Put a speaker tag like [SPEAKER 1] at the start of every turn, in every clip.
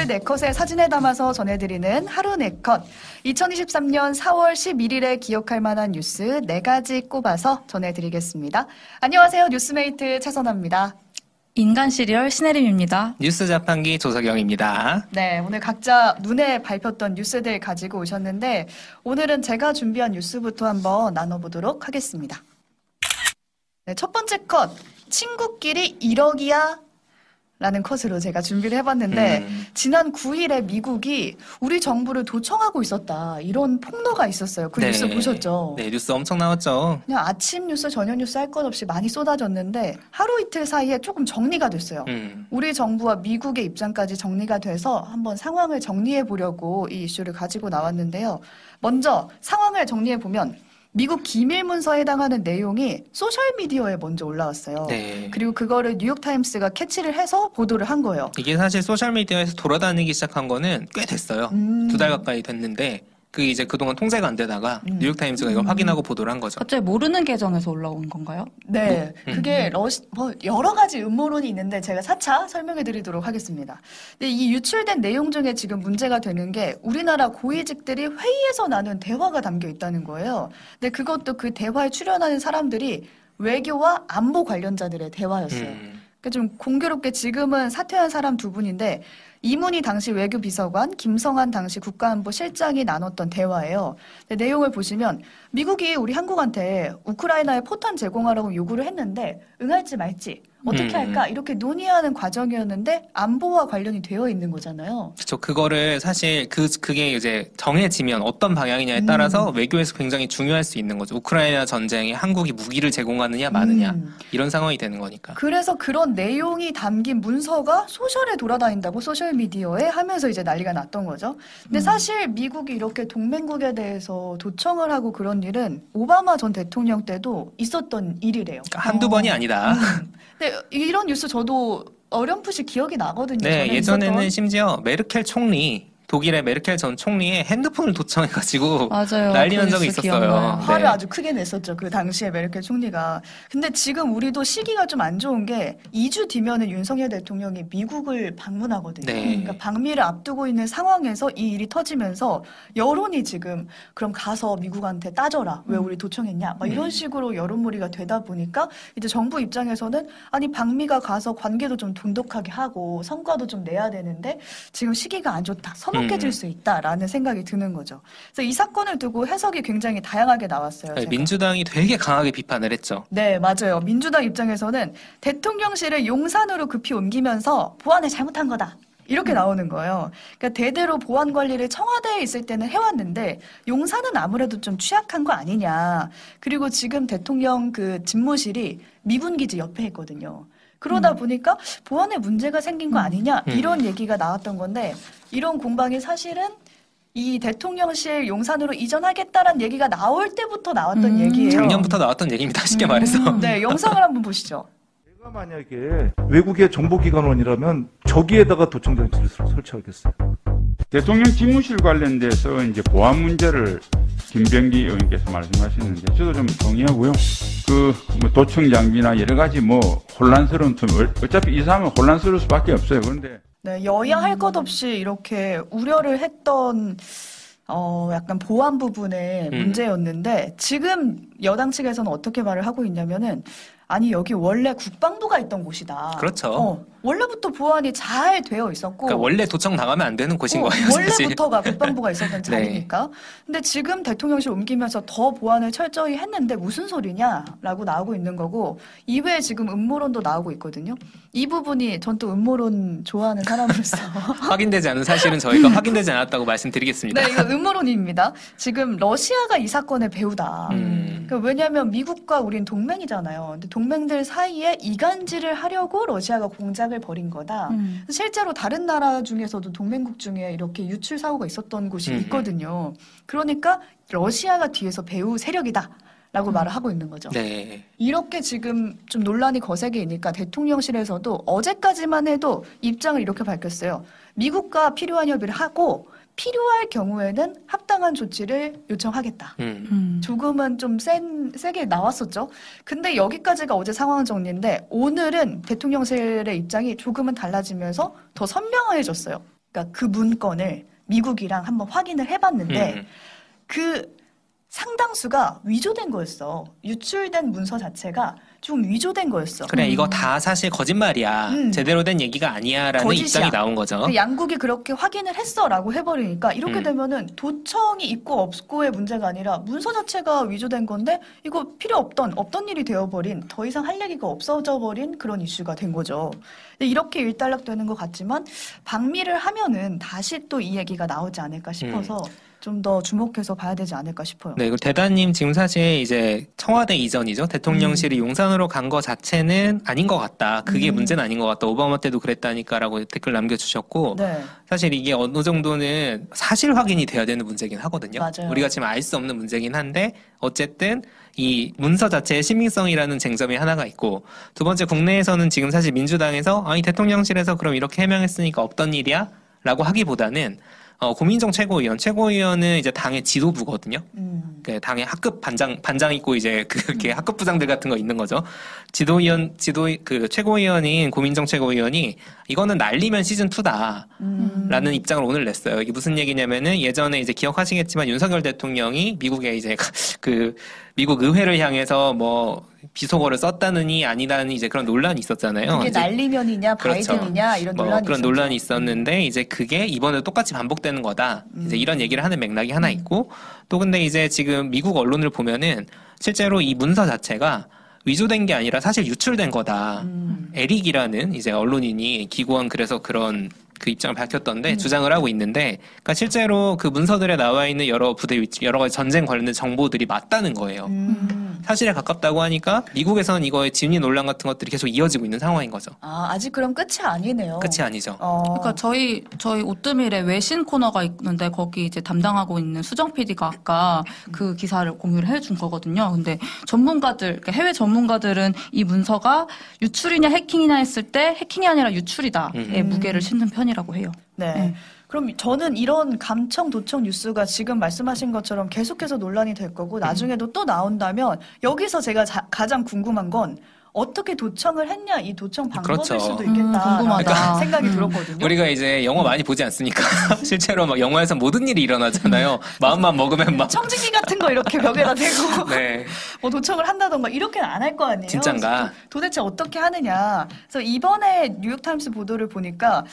[SPEAKER 1] 뉴스를 네컷의 사진에 담아서 전해드리는 하루 네컷. 2023년 4월 11일에 기억할 만한 뉴스 4가지 꼽아서 전해드리겠습니다. 안녕하세요. 뉴스메이트 최선아입니다.
[SPEAKER 2] 인간 시리얼 신혜림입니다.
[SPEAKER 3] 뉴스 자판기 조석영입니다.
[SPEAKER 1] 네, 오늘 각자 눈에 밟혔던 뉴스들 가지고 오셨는데 오늘은 제가 준비한 뉴스부터 한번 나눠보도록 하겠습니다. 네, 첫 번째 컷. 친구끼리 1억이야 라는 컷으로 제가 준비를 해봤는데
[SPEAKER 3] 음.
[SPEAKER 1] 지난 9일에 미국이 우리 정부를 도청하고 있었다 이런 폭로가 있었어요. 그
[SPEAKER 3] 네.
[SPEAKER 1] 뉴스 보셨죠?
[SPEAKER 3] 네, 뉴스 엄청 나왔죠.
[SPEAKER 1] 그냥 아침 뉴스, 저녁 뉴스 할 것 없이 많이 쏟아졌는데 하루 이틀 사이에 조금 정리가 됐어요.
[SPEAKER 3] 음.
[SPEAKER 1] 우리 정부와 미국의 입장까지 정리가 돼서 한번 상황을 정리해 보려고 이 이슈를 가지고 나왔는데요. 먼저 상황을 정리해 보면 미국 기밀 문서에 해당하는 내용이 소셜 미디어에 먼저 올라왔어요.
[SPEAKER 3] 네.
[SPEAKER 1] 그리고 그거를 뉴욕 타임스가 캐치를 해서 보도를 한 거예요.
[SPEAKER 3] 이게 사실 소셜 미디어에서 돌아다니기 시작한 거는 꽤 됐어요.
[SPEAKER 1] 음.
[SPEAKER 3] 두달 가까이 됐는데, 그 이제 그동안 통제가 안 되다가
[SPEAKER 1] 음.
[SPEAKER 3] 뉴욕타임스가 이걸
[SPEAKER 1] 음.
[SPEAKER 3] 확인하고 보도를 한 거죠.
[SPEAKER 2] 갑자기 모르는 계정에서 올라온 건가요?
[SPEAKER 1] 네,
[SPEAKER 3] 음.
[SPEAKER 1] 그게 러시, 뭐 여러 가지 음모론이 있는데 제가 차차 설명해 드리도록 하겠습니다. 근데 이 유출된 내용 중에 지금 문제가 되는 게 우리나라 고위직들이 회의에서 나눈 대화가 담겨 있다는 거예요. 근데 그것도 그 대화에 출연하는 사람들이 외교와 안보 관련자들의 대화였어요.
[SPEAKER 3] 음.
[SPEAKER 1] 그러니까 좀 공교롭게 지금은 사퇴한 사람 두 분인데 이문희 당시 외교비서관, 김성한 당시 국가안보 실장이 나눴던 대화예요. 내용을 보시면 미국이 우리 한국한테 우크라이나에 포탄 제공하라고 요구를 했는데 응할지 말지 어떻게
[SPEAKER 3] 음.
[SPEAKER 1] 할까 이렇게 논의하는 과정이었는데 안보와 관련이 되어 있는 거잖아요.
[SPEAKER 3] 그쵸. 그거를 사실 그, 그게 이제 정해지면 어떤 방향이냐에 따라서
[SPEAKER 1] 음.
[SPEAKER 3] 외교에서 굉장히 중요할 수 있는 거죠. 우크라이나 전쟁에 한국이 무기를 제공하느냐, 마느냐.
[SPEAKER 1] 음.
[SPEAKER 3] 이런 상황이 되는 거니까.
[SPEAKER 1] 그래서 그런 내용이 담긴 문서가 소셜에 돌아다닌다고 소셜 미디어에 하면서 이제 난리가 났던 거죠. 근데
[SPEAKER 2] 음.
[SPEAKER 1] 사실 미국이 이렇게 동맹국에 대해서 도청을 하고 그런 일은 오바마 전 대통령 때도 있었던 일이래요.
[SPEAKER 3] 그러니까 한두 번이 아니다.
[SPEAKER 1] 음. 근데 이런 뉴스 저도 어렴풋이 기억이 나거든요.
[SPEAKER 3] 네,
[SPEAKER 1] 전에
[SPEAKER 3] 예전에는
[SPEAKER 1] 있었던.
[SPEAKER 3] 심지어 메르켈 총리, 독일의 메르켈 전 총리의 핸드폰을 도청해가지고
[SPEAKER 2] 맞아요.
[SPEAKER 3] 난리 그난 적이 있었어요.
[SPEAKER 2] 기억나요.
[SPEAKER 3] 네.
[SPEAKER 1] 화를 아주 크게 냈었죠. 그 당시에 메르켈 총리가. 근데 지금 우리도 시기가 좀 안 좋은 게 2주 뒤면은 윤석열 대통령이 미국을 방문하거든요.
[SPEAKER 3] 네.
[SPEAKER 1] 그러니까 방미를 앞두고 있는 상황에서 이 일이 터지면서 여론이 지금 그럼 가서 미국한테 따져라. 왜
[SPEAKER 2] 음.
[SPEAKER 1] 우리 도청했냐. 막 이런
[SPEAKER 3] 음.
[SPEAKER 1] 식으로 여론몰이가 되다 보니까 이제 정부 입장에서는 아니 방미가 가서 관계도 좀 돈독하게 하고 성과도 좀 내야 되는데 지금 시기가 안 좋다. 서먹해질
[SPEAKER 3] 음.
[SPEAKER 1] 수 있다라는 생각이 드는 거죠. 그래서 이 사건을 두고 해석이 굉장히 다양하게 나왔어요.
[SPEAKER 3] 네,
[SPEAKER 1] 제가.
[SPEAKER 3] 민주당이 되게 강하게 비판을 했죠.
[SPEAKER 1] 네, 맞아요. 민주당 입장에서는 대통령실을 용산으로 급히 옮기면서 보안을 잘못한 거다. 이렇게 나오는 거예요. 그러니까 대대로 보안 관리를 청와대에 있을 때는 해왔는데 용산은 아무래도 좀 취약한 거 아니냐. 그리고 지금 대통령 그 집무실이 미군 기지 옆에 있거든요. 그러다
[SPEAKER 2] 음.
[SPEAKER 1] 보니까 보안에 문제가 생긴 거
[SPEAKER 2] 음.
[SPEAKER 1] 아니냐
[SPEAKER 3] 음.
[SPEAKER 1] 이런 얘기가 나왔던 건데 이런 공방이 사실은 이 대통령실 용산으로 이전하겠다라는 얘기가 나올 때부터 나왔던
[SPEAKER 2] 음.
[SPEAKER 1] 얘기예요.
[SPEAKER 3] 작년부터 나왔던 얘기입니다. 쉽게 말해서.
[SPEAKER 2] 음.
[SPEAKER 1] 네, 영상을 한번 보시죠.
[SPEAKER 4] 내가 만약에 외국의 정보기관원이라면 저기에다가 도청 장치를 설- 설치하겠어요.
[SPEAKER 5] 대통령 집무실 관련돼서 이제 보안 문제를 김병기 의원께서 말씀하시는데 저도 좀 동의하고요. 그 뭐 도청 장비나 여러 가지 뭐 혼란스러운 틈 어- 어차피 이사하면 혼란스러울 수밖에 없어요. 그런데
[SPEAKER 1] 네, 여야 할 것 없이 이렇게 우려를 했던 어, 약간 보안 부분의
[SPEAKER 3] 음.
[SPEAKER 1] 문제였는데 지금 여당 측에서는 어떻게 말을 하고 있냐면은 아니 여기 원래 국방부가 있던 곳이다.
[SPEAKER 3] 그렇죠.
[SPEAKER 1] 어, 원래부터 보안이 잘 되어 있었고
[SPEAKER 3] 그러니까 원래 도청 당하면 안 되는 곳인
[SPEAKER 1] 어,
[SPEAKER 3] 거예요, 사실.
[SPEAKER 1] 원래부터가 국방부가 있었던
[SPEAKER 3] 네.
[SPEAKER 1] 자리니까. 근데 지금 대통령실 옮기면서 더 보안을 철저히 했는데 무슨 소리냐라고 나오고 있는 거고 이외에 지금 음모론도 나오고 있거든요. 이 부분이 전 또 음모론 좋아하는 사람으로서
[SPEAKER 3] 확인되지 않은 사실은 저희가 확인되지 않았다고 말씀드리겠습니다.
[SPEAKER 1] 네, 이거 음모론입니다. 지금 러시아가 이 사건의 배우다.
[SPEAKER 3] 음.
[SPEAKER 1] 그 왜냐하면 미국과 우린 동맹이잖아요. 근데 동맹들 사이에 이간질을 하려고 러시아가 공작을 벌인 거다.
[SPEAKER 2] 음.
[SPEAKER 1] 실제로 다른 나라 중에서도 동맹국 중에 이렇게 유출 사고가 있었던 곳이
[SPEAKER 3] 음.
[SPEAKER 1] 있거든요. 그러니까 러시아가 뒤에서 배우 세력이다. 라고
[SPEAKER 2] 음.
[SPEAKER 1] 말을 하고 있는 거죠.
[SPEAKER 3] 네.
[SPEAKER 1] 이렇게 지금 좀 논란이 거세게 있니까 대통령실에서도 어제까지만 해도 입장을 이렇게 밝혔어요. 미국과 필요한 협의를 하고 필요할 경우에는 합당한 조치를 요청하겠다.
[SPEAKER 3] 음.
[SPEAKER 2] 음.
[SPEAKER 1] 조금은 좀 센, 세게 나왔었죠. 근데 여기까지가 어제 상황 정리인데 오늘은 대통령실의 입장이 조금은 달라지면서 더 선명해졌어요. 그러니까 그 문건을 미국이랑 한번 확인을 해봤는데
[SPEAKER 3] 음.
[SPEAKER 1] 그 상당수가 위조된 거였어. 유출된 문서 자체가 좀 위조된 거였어.
[SPEAKER 3] 그래 이거 다 사실 거짓말이야.
[SPEAKER 1] 음.
[SPEAKER 3] 제대로 된 얘기가 아니야라는
[SPEAKER 1] 거짓이야.
[SPEAKER 3] 입장이 나온 거죠.
[SPEAKER 1] 그 양국이 그렇게 확인을 했어라고 해버리니까 이렇게
[SPEAKER 3] 음.
[SPEAKER 1] 되면은 도청이 있고 없고의 문제가 아니라 문서 자체가 위조된 건데 이거 필요 없던 없던 일이 되어버린 더 이상 할 얘기가 없어져 버린 그런 이슈가 된 거죠. 이렇게 일단락되는 것 같지만 방미를 하면은 다시 또 이 얘기가 나오지 않을까 싶어서 좀 더 주목해서 봐야 되지 않을까 싶어요.
[SPEAKER 3] 음. 네, 그리고 대단님 지금 사실 이제 청와대 이전이죠. 대통령실이 용산으로 간 거 자체는 아닌 것 같다. 그게
[SPEAKER 1] 음.
[SPEAKER 3] 문제는 아닌 것 같다. 오바마 때도 그랬다니까라고 댓글 남겨주셨고
[SPEAKER 1] 네.
[SPEAKER 3] 사실 이게 어느 정도는 사실 확인이 돼야 되는 문제긴 하거든요.
[SPEAKER 1] 맞아요.
[SPEAKER 3] 우리가 지금 알 수 없는 문제긴 한데 어쨌든 이 문서 자체의 신빙성이라는 쟁점이 하나가 있고 두 번째 국내에서는 지금 사실 민주당에서 아니 대통령실에서 그럼 이렇게 해명했으니까 없던 일이야 라고 하기보다는 어, 고민정 최고위원, 최고위원은 이제 당의 지도부거든요.
[SPEAKER 1] 음.
[SPEAKER 3] 그 당의 학급 반장 반장 있고 이제 그렇게 학급 부장들 같은 거 있는 거죠. 지도위원 지도 그 최고위원인 고민정 최고위원이 이거는 날리면 시즌 2다.
[SPEAKER 1] 음.
[SPEAKER 3] 라는 입장을 오늘 냈어요. 이게 무슨 얘기냐면은 예전에 이제 기억하시겠지만 윤석열 대통령이 미국에 이제 그 미국 의회를 향해서 뭐 비속어를 썼다느니 아니다니 이제 그런 논란이 있었잖아요.
[SPEAKER 1] 그게
[SPEAKER 3] 이제
[SPEAKER 1] 날리면이냐
[SPEAKER 3] 그렇죠.
[SPEAKER 1] 바이든이냐 이런
[SPEAKER 3] 뭐
[SPEAKER 1] 논란이
[SPEAKER 3] 그런
[SPEAKER 1] 있었죠.
[SPEAKER 3] 논란이 있었는데 이제 그게 이번에도 똑같이 반복되는 거다. 이제
[SPEAKER 1] 음.
[SPEAKER 3] 이런 얘기를 하는 맥락이 하나 있고 또 근데 이제 지금 미국 언론을 보면은 실제로 이 문서 자체가 위조된 게 아니라 사실 유출된 거다.
[SPEAKER 1] 음.
[SPEAKER 3] 에릭이라는 이제 언론인이 기고한 그래서 그런 그 입장을 밝혔던데
[SPEAKER 1] 음.
[SPEAKER 3] 주장을 하고 있는데 그러니까 실제로 그 문서들에 나와 있는 여러 부대 위치 여러 가지 전쟁 관련된 정보들이 맞다는 거예요.
[SPEAKER 1] 음.
[SPEAKER 3] 사실에 가깝다고 하니까 미국에서는 이거의 진위 논란 같은 것들이 계속 이어지고 있는 상황인 거죠.
[SPEAKER 1] 아 아직 그럼 끝이 아니네요.
[SPEAKER 3] 끝이 아니죠.
[SPEAKER 1] 어.
[SPEAKER 2] 그러니까 저희 저희 오뜨밀에 외신 코너가 있는데 거기 이제 담당하고 있는 수정 PD가 아까 그 기사를 공유를 해준 거거든요. 근데 전문가들 그러니까 해외 전문가들은 이 문서가 유출이냐 해킹이냐 했을 때 해킹이 아니라 유출이다의
[SPEAKER 3] 음.
[SPEAKER 2] 무게를 싣는 편이 라고 해요.
[SPEAKER 1] 네.
[SPEAKER 2] 네.
[SPEAKER 1] 그럼 저는 이런 감청 도청 뉴스가 지금 말씀하신 것처럼 계속해서 논란이 될 거고
[SPEAKER 3] 음.
[SPEAKER 1] 나중에도 또 나온다면 여기서 제가 자- 가장 궁금한 건 어떻게 도청을 했냐 이 도청 방법일
[SPEAKER 3] 그렇죠.
[SPEAKER 1] 수도
[SPEAKER 2] 음,
[SPEAKER 1] 있겠다
[SPEAKER 2] 궁금하다.
[SPEAKER 1] 생각이
[SPEAKER 2] 음.
[SPEAKER 1] 들었거든요.
[SPEAKER 3] 우리가 이제 영화 많이 보지 않습니까? 실제로 막 영화에서 모든 일이 일어나잖아요. 마음만 먹으면 막.
[SPEAKER 1] 청진기 같은 거 이렇게 벽에다 대고
[SPEAKER 3] 네.
[SPEAKER 1] 뭐 도청을 한다던가 이렇게는 안 할 거 아니에요.
[SPEAKER 3] 진짠가?
[SPEAKER 1] 도대체 어떻게 하느냐. 그래서 이번에 뉴욕타임스 보도를 보니까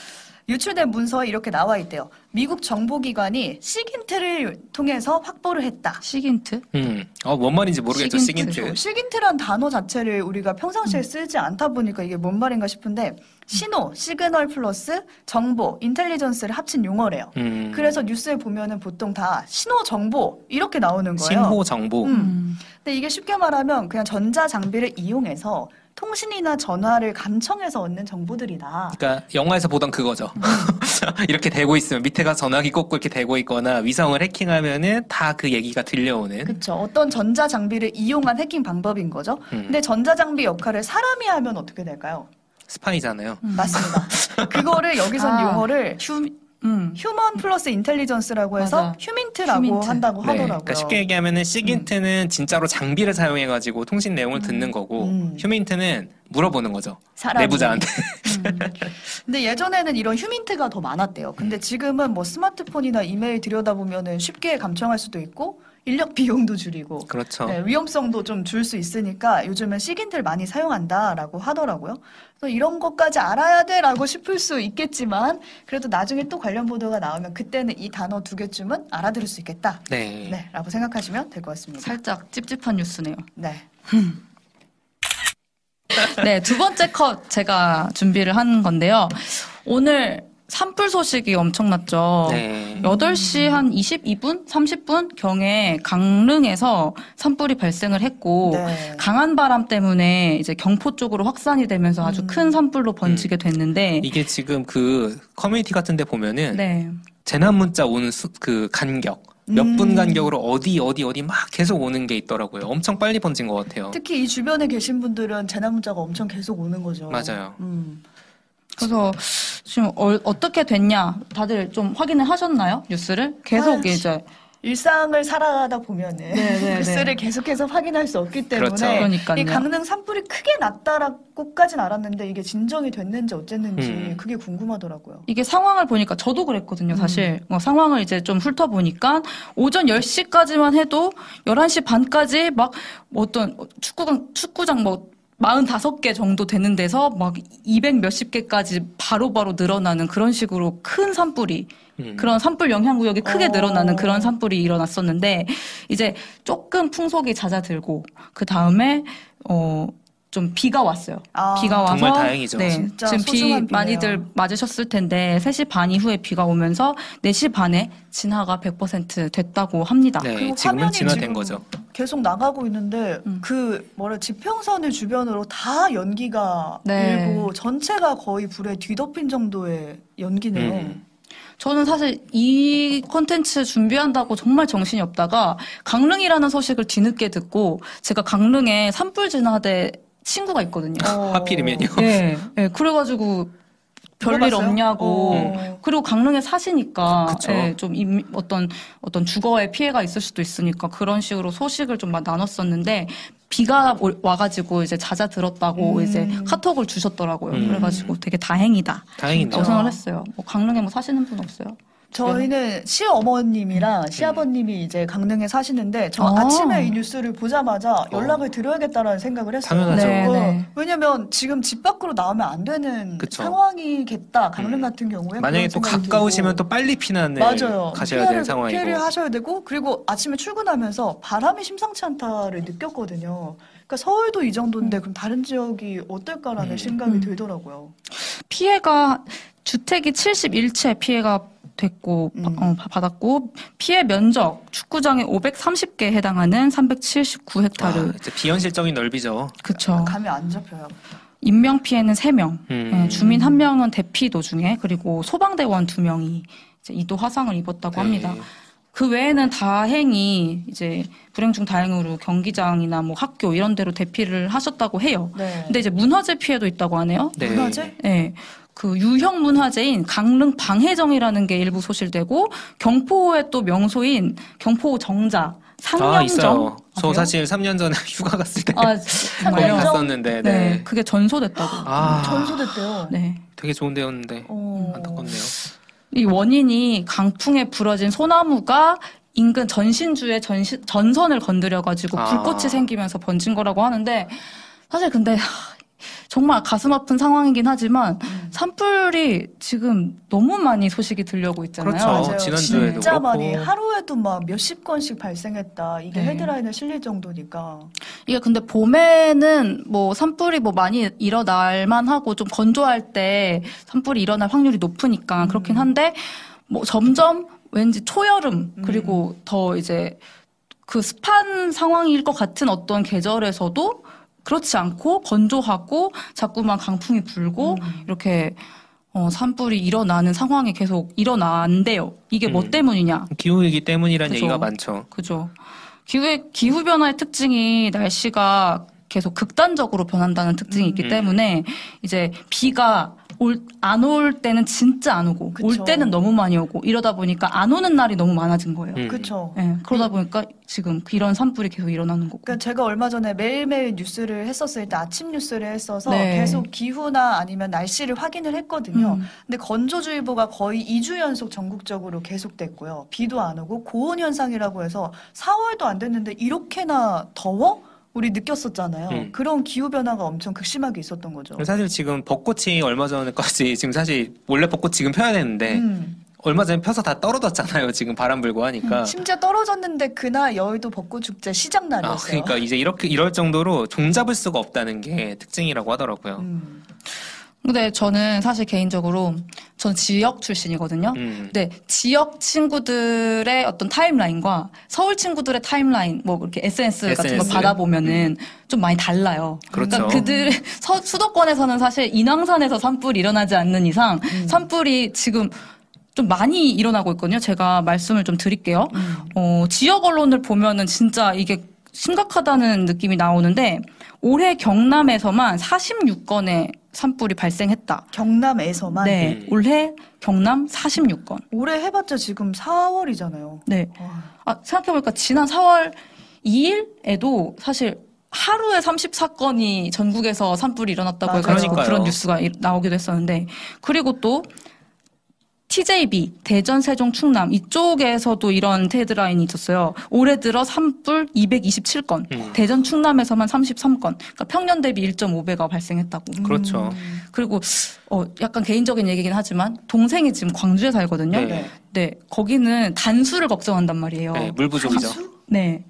[SPEAKER 1] 유출된 문서에 이렇게 나와 있대요. 미국 정보기관이 시긴트를 통해서 확보를 했다.
[SPEAKER 2] 시긴트?
[SPEAKER 3] 음. 어, 뭔 말인지 모르겠죠,
[SPEAKER 1] SIGINT. SIGINT. SIGINT란 단어 자체를 우리가 평상시에 쓰지 않다 보니까 이게 뭔 말인가 싶은데 신호, 시그널 플러스 정보, intelligence를 합친 용어래요.
[SPEAKER 3] 음.
[SPEAKER 1] 그래서 뉴스에 보면은 보통 다 신호 정보 이렇게 나오는 거예요.
[SPEAKER 3] 신호 정보.
[SPEAKER 1] 음.
[SPEAKER 2] 음.
[SPEAKER 1] 근데 이게 쉽게 말하면 그냥 전자 장비를 이용해서 통신이나 전화를 감청해서 얻는 정보들이다.
[SPEAKER 3] 그러니까 영화에서 보던 그거죠. 이렇게 되고 있으면 밑에 가 전화기 꽂고 이렇게 되고 있거나 위성을 해킹하면은 다 그 얘기가 들려오는.
[SPEAKER 1] 그렇죠. 어떤 전자 장비를 이용한 해킹 방법인 거죠.
[SPEAKER 3] 음.
[SPEAKER 1] 근데 전자 장비 역할을 사람이 하면 어떻게 될까요?
[SPEAKER 3] 스파이잖아요.
[SPEAKER 2] 음.
[SPEAKER 1] 맞습니다. 그거를 여기선
[SPEAKER 2] 아.
[SPEAKER 1] 용어를
[SPEAKER 2] 휴, 음.
[SPEAKER 1] human 플러스 intelligence라고 해서
[SPEAKER 2] 맞아.
[SPEAKER 1] HUMINT라고
[SPEAKER 2] HUMINT.
[SPEAKER 1] 한다고
[SPEAKER 3] 네.
[SPEAKER 1] 하더라고요.
[SPEAKER 3] 그러니까 쉽게 얘기하면은 SIGINT는 진짜로 장비를 사용해가지고 통신 내용을 듣는 거고
[SPEAKER 1] 음.
[SPEAKER 3] HUMINT는 물어보는 거죠.
[SPEAKER 1] 사람이.
[SPEAKER 3] 내부자한테.
[SPEAKER 2] 음.
[SPEAKER 1] 근데 예전에는 이런 HUMINT가 더 많았대요. 근데 지금은 뭐 스마트폰이나 이메일 들여다보면은 쉽게 감청할 수도 있고 인력 비용도 줄이고
[SPEAKER 3] 그렇죠.
[SPEAKER 1] 네, 위험성도 좀 줄 수 있으니까 요즘은 시긴트를 많이 사용한다라고 하더라고요. 그래서 이런 것까지 알아야 돼라고 싶을 수 있겠지만 그래도 나중에 또 관련 보도가 나오면 그때는 이 단어 두 개쯤은 알아들을 수 있겠다.
[SPEAKER 3] 네.
[SPEAKER 1] 네, 라고 생각하시면 될 것 같습니다.
[SPEAKER 2] 살짝 찝찝한 뉴스네요.
[SPEAKER 1] 네.
[SPEAKER 2] 네, 두 번째 컷 제가 준비를 한 건데요. 오늘 산불 소식이 엄청났죠.
[SPEAKER 3] 네.
[SPEAKER 2] 8시 한 22분, 30분 경에 강릉에서 산불이 발생을 했고
[SPEAKER 1] 네.
[SPEAKER 2] 강한 바람 때문에 이제 경포 쪽으로 확산이 되면서 아주
[SPEAKER 1] 음.
[SPEAKER 2] 큰 산불로 번지게 됐는데
[SPEAKER 3] 이게 지금 그 커뮤니티 같은 데 보면은
[SPEAKER 2] 네.
[SPEAKER 3] 재난 문자 오는 수, 그 간격 몇분
[SPEAKER 1] 음.
[SPEAKER 3] 간격으로 어디 어디 어디 막 계속 오는 게 있더라고요. 엄청 빨리 번진 것 같아요.
[SPEAKER 1] 특히 이 주변에 계신 분들은 재난 문자가 엄청 계속 오는 거죠.
[SPEAKER 3] 맞아요.
[SPEAKER 1] 음.
[SPEAKER 2] 그래서 지금 어, 떻게 됐냐 다들 좀 확인을 하셨나요? 뉴스를 계속
[SPEAKER 1] 아유,
[SPEAKER 2] 이제
[SPEAKER 1] 일상을 살아가다 보면은
[SPEAKER 2] 네, 네,
[SPEAKER 1] 뉴스를
[SPEAKER 2] 네.
[SPEAKER 1] 계속해서 확인할 수 없기 때문에
[SPEAKER 3] 그렇죠.
[SPEAKER 2] 그러니까요.
[SPEAKER 1] 이 강릉 산불이 크게 났다라고까진 알았는데 이게 진정이 됐는지 어쨌는지
[SPEAKER 3] 음.
[SPEAKER 1] 그게 궁금하더라고요.
[SPEAKER 2] 이게 상황을 보니까 저도 그랬거든요, 사실. 어, 상황을 이제 좀 훑어보니까 오전 10시까지만 해도 11시 반까지 막 어떤 축구장, 축구장 뭐 45개 정도 되는 데서 막 200 몇십 개까지 바로 바로 늘어나는 그런 식으로 큰 산불이
[SPEAKER 3] 음.
[SPEAKER 2] 그런 산불 영향 구역이 크게
[SPEAKER 1] 어.
[SPEAKER 2] 늘어나는 그런 산불이 일어났었는데 이제 조금 풍속이 잦아들고 그 다음에 어 좀 비가 왔어요.
[SPEAKER 1] 아,
[SPEAKER 2] 비가 와서
[SPEAKER 3] 정말 다행이죠.
[SPEAKER 2] 네,
[SPEAKER 1] 진짜
[SPEAKER 2] 지금 비
[SPEAKER 1] 소중한 비네요.
[SPEAKER 2] 많이들 맞으셨을 텐데 3시 반 이후에 비가 오면서 4시 반에 진화가 100% 됐다고 합니다.
[SPEAKER 3] 네,
[SPEAKER 1] 그리고
[SPEAKER 3] 지금은
[SPEAKER 1] 화면이
[SPEAKER 3] 진화된
[SPEAKER 1] 지금
[SPEAKER 3] 거죠.
[SPEAKER 1] 계속 나가고 있는데
[SPEAKER 2] 음.
[SPEAKER 1] 그 뭐라 지평선을 주변으로 다 연기가
[SPEAKER 2] 네.
[SPEAKER 1] 일고 전체가 거의 불에 뒤덮인 정도의 연기네요.
[SPEAKER 3] 음.
[SPEAKER 2] 저는 사실 이 콘텐츠 준비한다고 정말 정신이 없다가 강릉이라는 소식을 뒤늦게 듣고 제가 강릉에 산불 진화대 친구가 있거든요.
[SPEAKER 1] 어.
[SPEAKER 3] 하필이면요.
[SPEAKER 2] 네, 네, 그래가지고 별일
[SPEAKER 1] 물어봤어요?
[SPEAKER 2] 없냐고.
[SPEAKER 1] 어.
[SPEAKER 2] 그리고 강릉에 사시니까
[SPEAKER 3] 그쵸.
[SPEAKER 2] 예, 좀 임- 어떤 어떤 주거에 피해가 있을 수도 있으니까 그런 식으로 소식을 좀 막 나눴었는데 비가 올- 와가지고 이제 잦아들었다고
[SPEAKER 1] 음.
[SPEAKER 2] 이제 카톡을 주셨더라고요.
[SPEAKER 3] 음.
[SPEAKER 2] 그래가지고 되게 다행이다.
[SPEAKER 3] 다행이네요.
[SPEAKER 2] 라고 생각을 했어요. 뭐 강릉에 뭐 사시는 분 없어요?
[SPEAKER 1] 저희는 시어머님이랑 시아버님이 이제 강릉에 사시는데 저
[SPEAKER 2] 아.
[SPEAKER 1] 아침에 이 뉴스를 보자마자 연락을 드려야겠다라는 생각을 했어요.
[SPEAKER 3] 당연하죠.
[SPEAKER 2] 네,
[SPEAKER 1] 어,
[SPEAKER 2] 네.
[SPEAKER 1] 왜냐면 지금 집 밖으로 나오면 안 되는
[SPEAKER 3] 그쵸.
[SPEAKER 1] 상황이겠다. 강릉
[SPEAKER 3] 음.
[SPEAKER 1] 같은 경우에
[SPEAKER 3] 만약에
[SPEAKER 1] 그런
[SPEAKER 3] 또
[SPEAKER 1] 생각이
[SPEAKER 3] 가까우시면
[SPEAKER 1] 들고.
[SPEAKER 3] 또 빨리 피난을
[SPEAKER 1] 맞아요.
[SPEAKER 3] 가셔야
[SPEAKER 1] 피해를,
[SPEAKER 3] 될 상황이고.
[SPEAKER 1] 피해를 하셔야 되고 그리고 아침에 출근하면서 바람이 심상치 않다를 느꼈거든요. 그러니까 서울도 이 정도인데 그럼 다른 지역이 어떨까라는
[SPEAKER 3] 음.
[SPEAKER 1] 생각이
[SPEAKER 2] 음.
[SPEAKER 1] 들더라고요.
[SPEAKER 2] 피해가 주택이 71채 피해가 됐고
[SPEAKER 1] 음.
[SPEAKER 2] 어, 바- 받았고 피해 면적 축구장에 530개 해당하는 379헥타르.
[SPEAKER 3] 아, 비현실적인 넓이죠.
[SPEAKER 2] 그쵸.
[SPEAKER 1] 감이 안 잡혀요.
[SPEAKER 2] 인명 피해는 3명.
[SPEAKER 3] 음.
[SPEAKER 2] 예, 주민 한 명은 대피 도중에 그리고 소방대원 두 명이 이제 이도 화상을 입었다고
[SPEAKER 3] 네.
[SPEAKER 2] 합니다. 그 외에는 다행히 이제 불행 중 다행으로 경기장이나 뭐 학교 이런 데로 대피를 하셨다고 해요.
[SPEAKER 1] 네.
[SPEAKER 2] 근데 이제 문화재 피해도 있다고 하네요.
[SPEAKER 3] 네.
[SPEAKER 1] 문화재?
[SPEAKER 2] 네. 그 유형 문화재인 강릉 방해정이라는 게 일부 소실되고 경포호의 또 명소인 경포 정자
[SPEAKER 3] 아,
[SPEAKER 2] 상령정
[SPEAKER 3] 있어요. 저? 사실 3년 전에 휴가 갔을 때
[SPEAKER 2] 아
[SPEAKER 3] 거기? 갔었는데,
[SPEAKER 2] 네.
[SPEAKER 3] 네.
[SPEAKER 2] 그게 전소됐다고.
[SPEAKER 3] 아,
[SPEAKER 1] 전소됐대요.
[SPEAKER 2] 네.
[SPEAKER 3] 되게 좋은 데였는데
[SPEAKER 1] 어.
[SPEAKER 3] 안타깝네요.
[SPEAKER 2] 이 원인이 강풍에 부러진 소나무가 인근 전신주의 전시, 전선을 건드려가지고
[SPEAKER 3] 아.
[SPEAKER 2] 불꽃이 생기면서 번진 거라고 하는데 사실 근데 하, 정말 가슴 아픈 상황이긴 하지만
[SPEAKER 1] 음.
[SPEAKER 2] 산불이 지금 너무 많이 소식이 들려오고 있잖아요.
[SPEAKER 3] 그렇죠. 지난주에도
[SPEAKER 1] 진짜
[SPEAKER 3] 그렇고.
[SPEAKER 1] 많이 하루에도 막 몇십 건씩 발생했다. 이게
[SPEAKER 2] 네.
[SPEAKER 1] 헤드라인에 실릴 정도니까.
[SPEAKER 2] 이게 근데 봄에는 뭐 산불이 뭐 많이 일어날 만 하고 좀 건조할 때 산불이 일어날 확률이 높으니까
[SPEAKER 1] 음.
[SPEAKER 2] 그렇긴 한데 뭐 점점 왠지 초여름 그리고 더 이제 그 습한 상황일 것 같은 어떤 계절에서도 그렇지 않고 건조하고 자꾸만 강풍이 불고
[SPEAKER 1] 음.
[SPEAKER 2] 이렇게 어, 산불이 일어나는 상황이 계속 일어난대요. 이게 뭐
[SPEAKER 3] 음.
[SPEAKER 2] 때문이냐?
[SPEAKER 3] 기후위기 때문이라는
[SPEAKER 2] 그죠.
[SPEAKER 3] 얘기가 많죠.
[SPEAKER 2] 그죠. 기후, 기후 변화의 특징이 날씨가 계속 극단적으로 변한다는 특징이 있기
[SPEAKER 3] 음.
[SPEAKER 2] 때문에 이제 비가 올, 안 올 때는 진짜 안 오고
[SPEAKER 1] 그쵸.
[SPEAKER 2] 올 때는 너무 많이 오고 이러다 보니까 안 오는 날이 너무 많아진 거예요.
[SPEAKER 3] 음.
[SPEAKER 1] 그렇죠.
[SPEAKER 2] 예, 그러다 보니까 지금 이런 산불이 계속 일어나는 거고.
[SPEAKER 1] 그러니까 제가 얼마 전에 매일매일 뉴스를 했었을 때 아침 뉴스를 했어서
[SPEAKER 2] 네.
[SPEAKER 1] 계속 기후나 아니면 날씨를 확인을 했거든요.
[SPEAKER 2] 음.
[SPEAKER 1] 근데 건조주의보가 거의 2주 연속 전국적으로 계속됐고요. 비도 안 오고 고온 현상이라고 해서 4월도 안 됐는데 이렇게나 더워? 우리 느꼈었잖아요.
[SPEAKER 3] 음.
[SPEAKER 1] 그런 기후 변화가 엄청 극심하게 있었던 거죠.
[SPEAKER 3] 사실 지금 벚꽃이 얼마 전에까지 지금 사실 원래 벚꽃 지금 펴야 되는데
[SPEAKER 1] 음.
[SPEAKER 3] 얼마 전에 펴서 다 떨어졌잖아요. 지금 바람 불고 하니까.
[SPEAKER 1] 심지어 떨어졌는데 그날 여의도 벚꽃 축제 시작
[SPEAKER 3] 아,
[SPEAKER 1] 날이었어요.
[SPEAKER 3] 그러니까 이제 이렇게 이럴 정도로 종잡을 수가 없다는 게 특징이라고 하더라고요.
[SPEAKER 1] 음.
[SPEAKER 2] 근데 저는 사실 개인적으로 전 지역 출신이거든요.
[SPEAKER 3] 음.
[SPEAKER 2] 네, 지역 친구들의 어떤 타임라인과 서울 친구들의 타임라인, 뭐 이렇게 SNS, 같은
[SPEAKER 3] SNS.
[SPEAKER 2] 걸 받아보면은 좀 많이 달라요.
[SPEAKER 3] 그렇죠.
[SPEAKER 2] 러니까 그들 서- 수도권에서는 사실 인왕산에서 산불이 일어나지 않는 이상 산불이 지금 좀 많이 일어나고 있거든요. 제가 말씀을 좀 드릴게요. 어, 지역 언론을 보면은 진짜 이게 심각하다는 느낌이 나오는데 올해 경남에서만 46건의 산불이 발생했다.
[SPEAKER 1] 경남에서만
[SPEAKER 2] 네,
[SPEAKER 3] 음.
[SPEAKER 2] 올해 경남 46건.
[SPEAKER 1] 올해 해봤자 지금 4월이잖아요.
[SPEAKER 2] 네.
[SPEAKER 1] 와.
[SPEAKER 2] 아, 생각해보니까 지난 4월 2일에도 사실 하루에 30사건이 전국에서 산불이 일어났다고
[SPEAKER 1] 맞아요.
[SPEAKER 2] 해가지고
[SPEAKER 3] 그러니까요.
[SPEAKER 2] 그런 뉴스가 이- 나오기도 했었는데 그리고 또 TJB 대전 세종 충남 이쪽에서도 이런 헤드라인이 있었어요. 올해 들어 산불 227건,
[SPEAKER 3] 음.
[SPEAKER 2] 대전 충남에서만 33건. 그러니까 평년 대비 1.5배가 발생했다고.
[SPEAKER 3] 그렇죠.
[SPEAKER 2] 그리고 어 약간 개인적인 얘기긴 하지만 동생이 지금 광주에 살거든요.
[SPEAKER 3] 네.
[SPEAKER 1] 네.
[SPEAKER 2] 네, 거기는 단수를 걱정한단 말이에요.
[SPEAKER 3] 네, 물 부족이죠.
[SPEAKER 2] 네.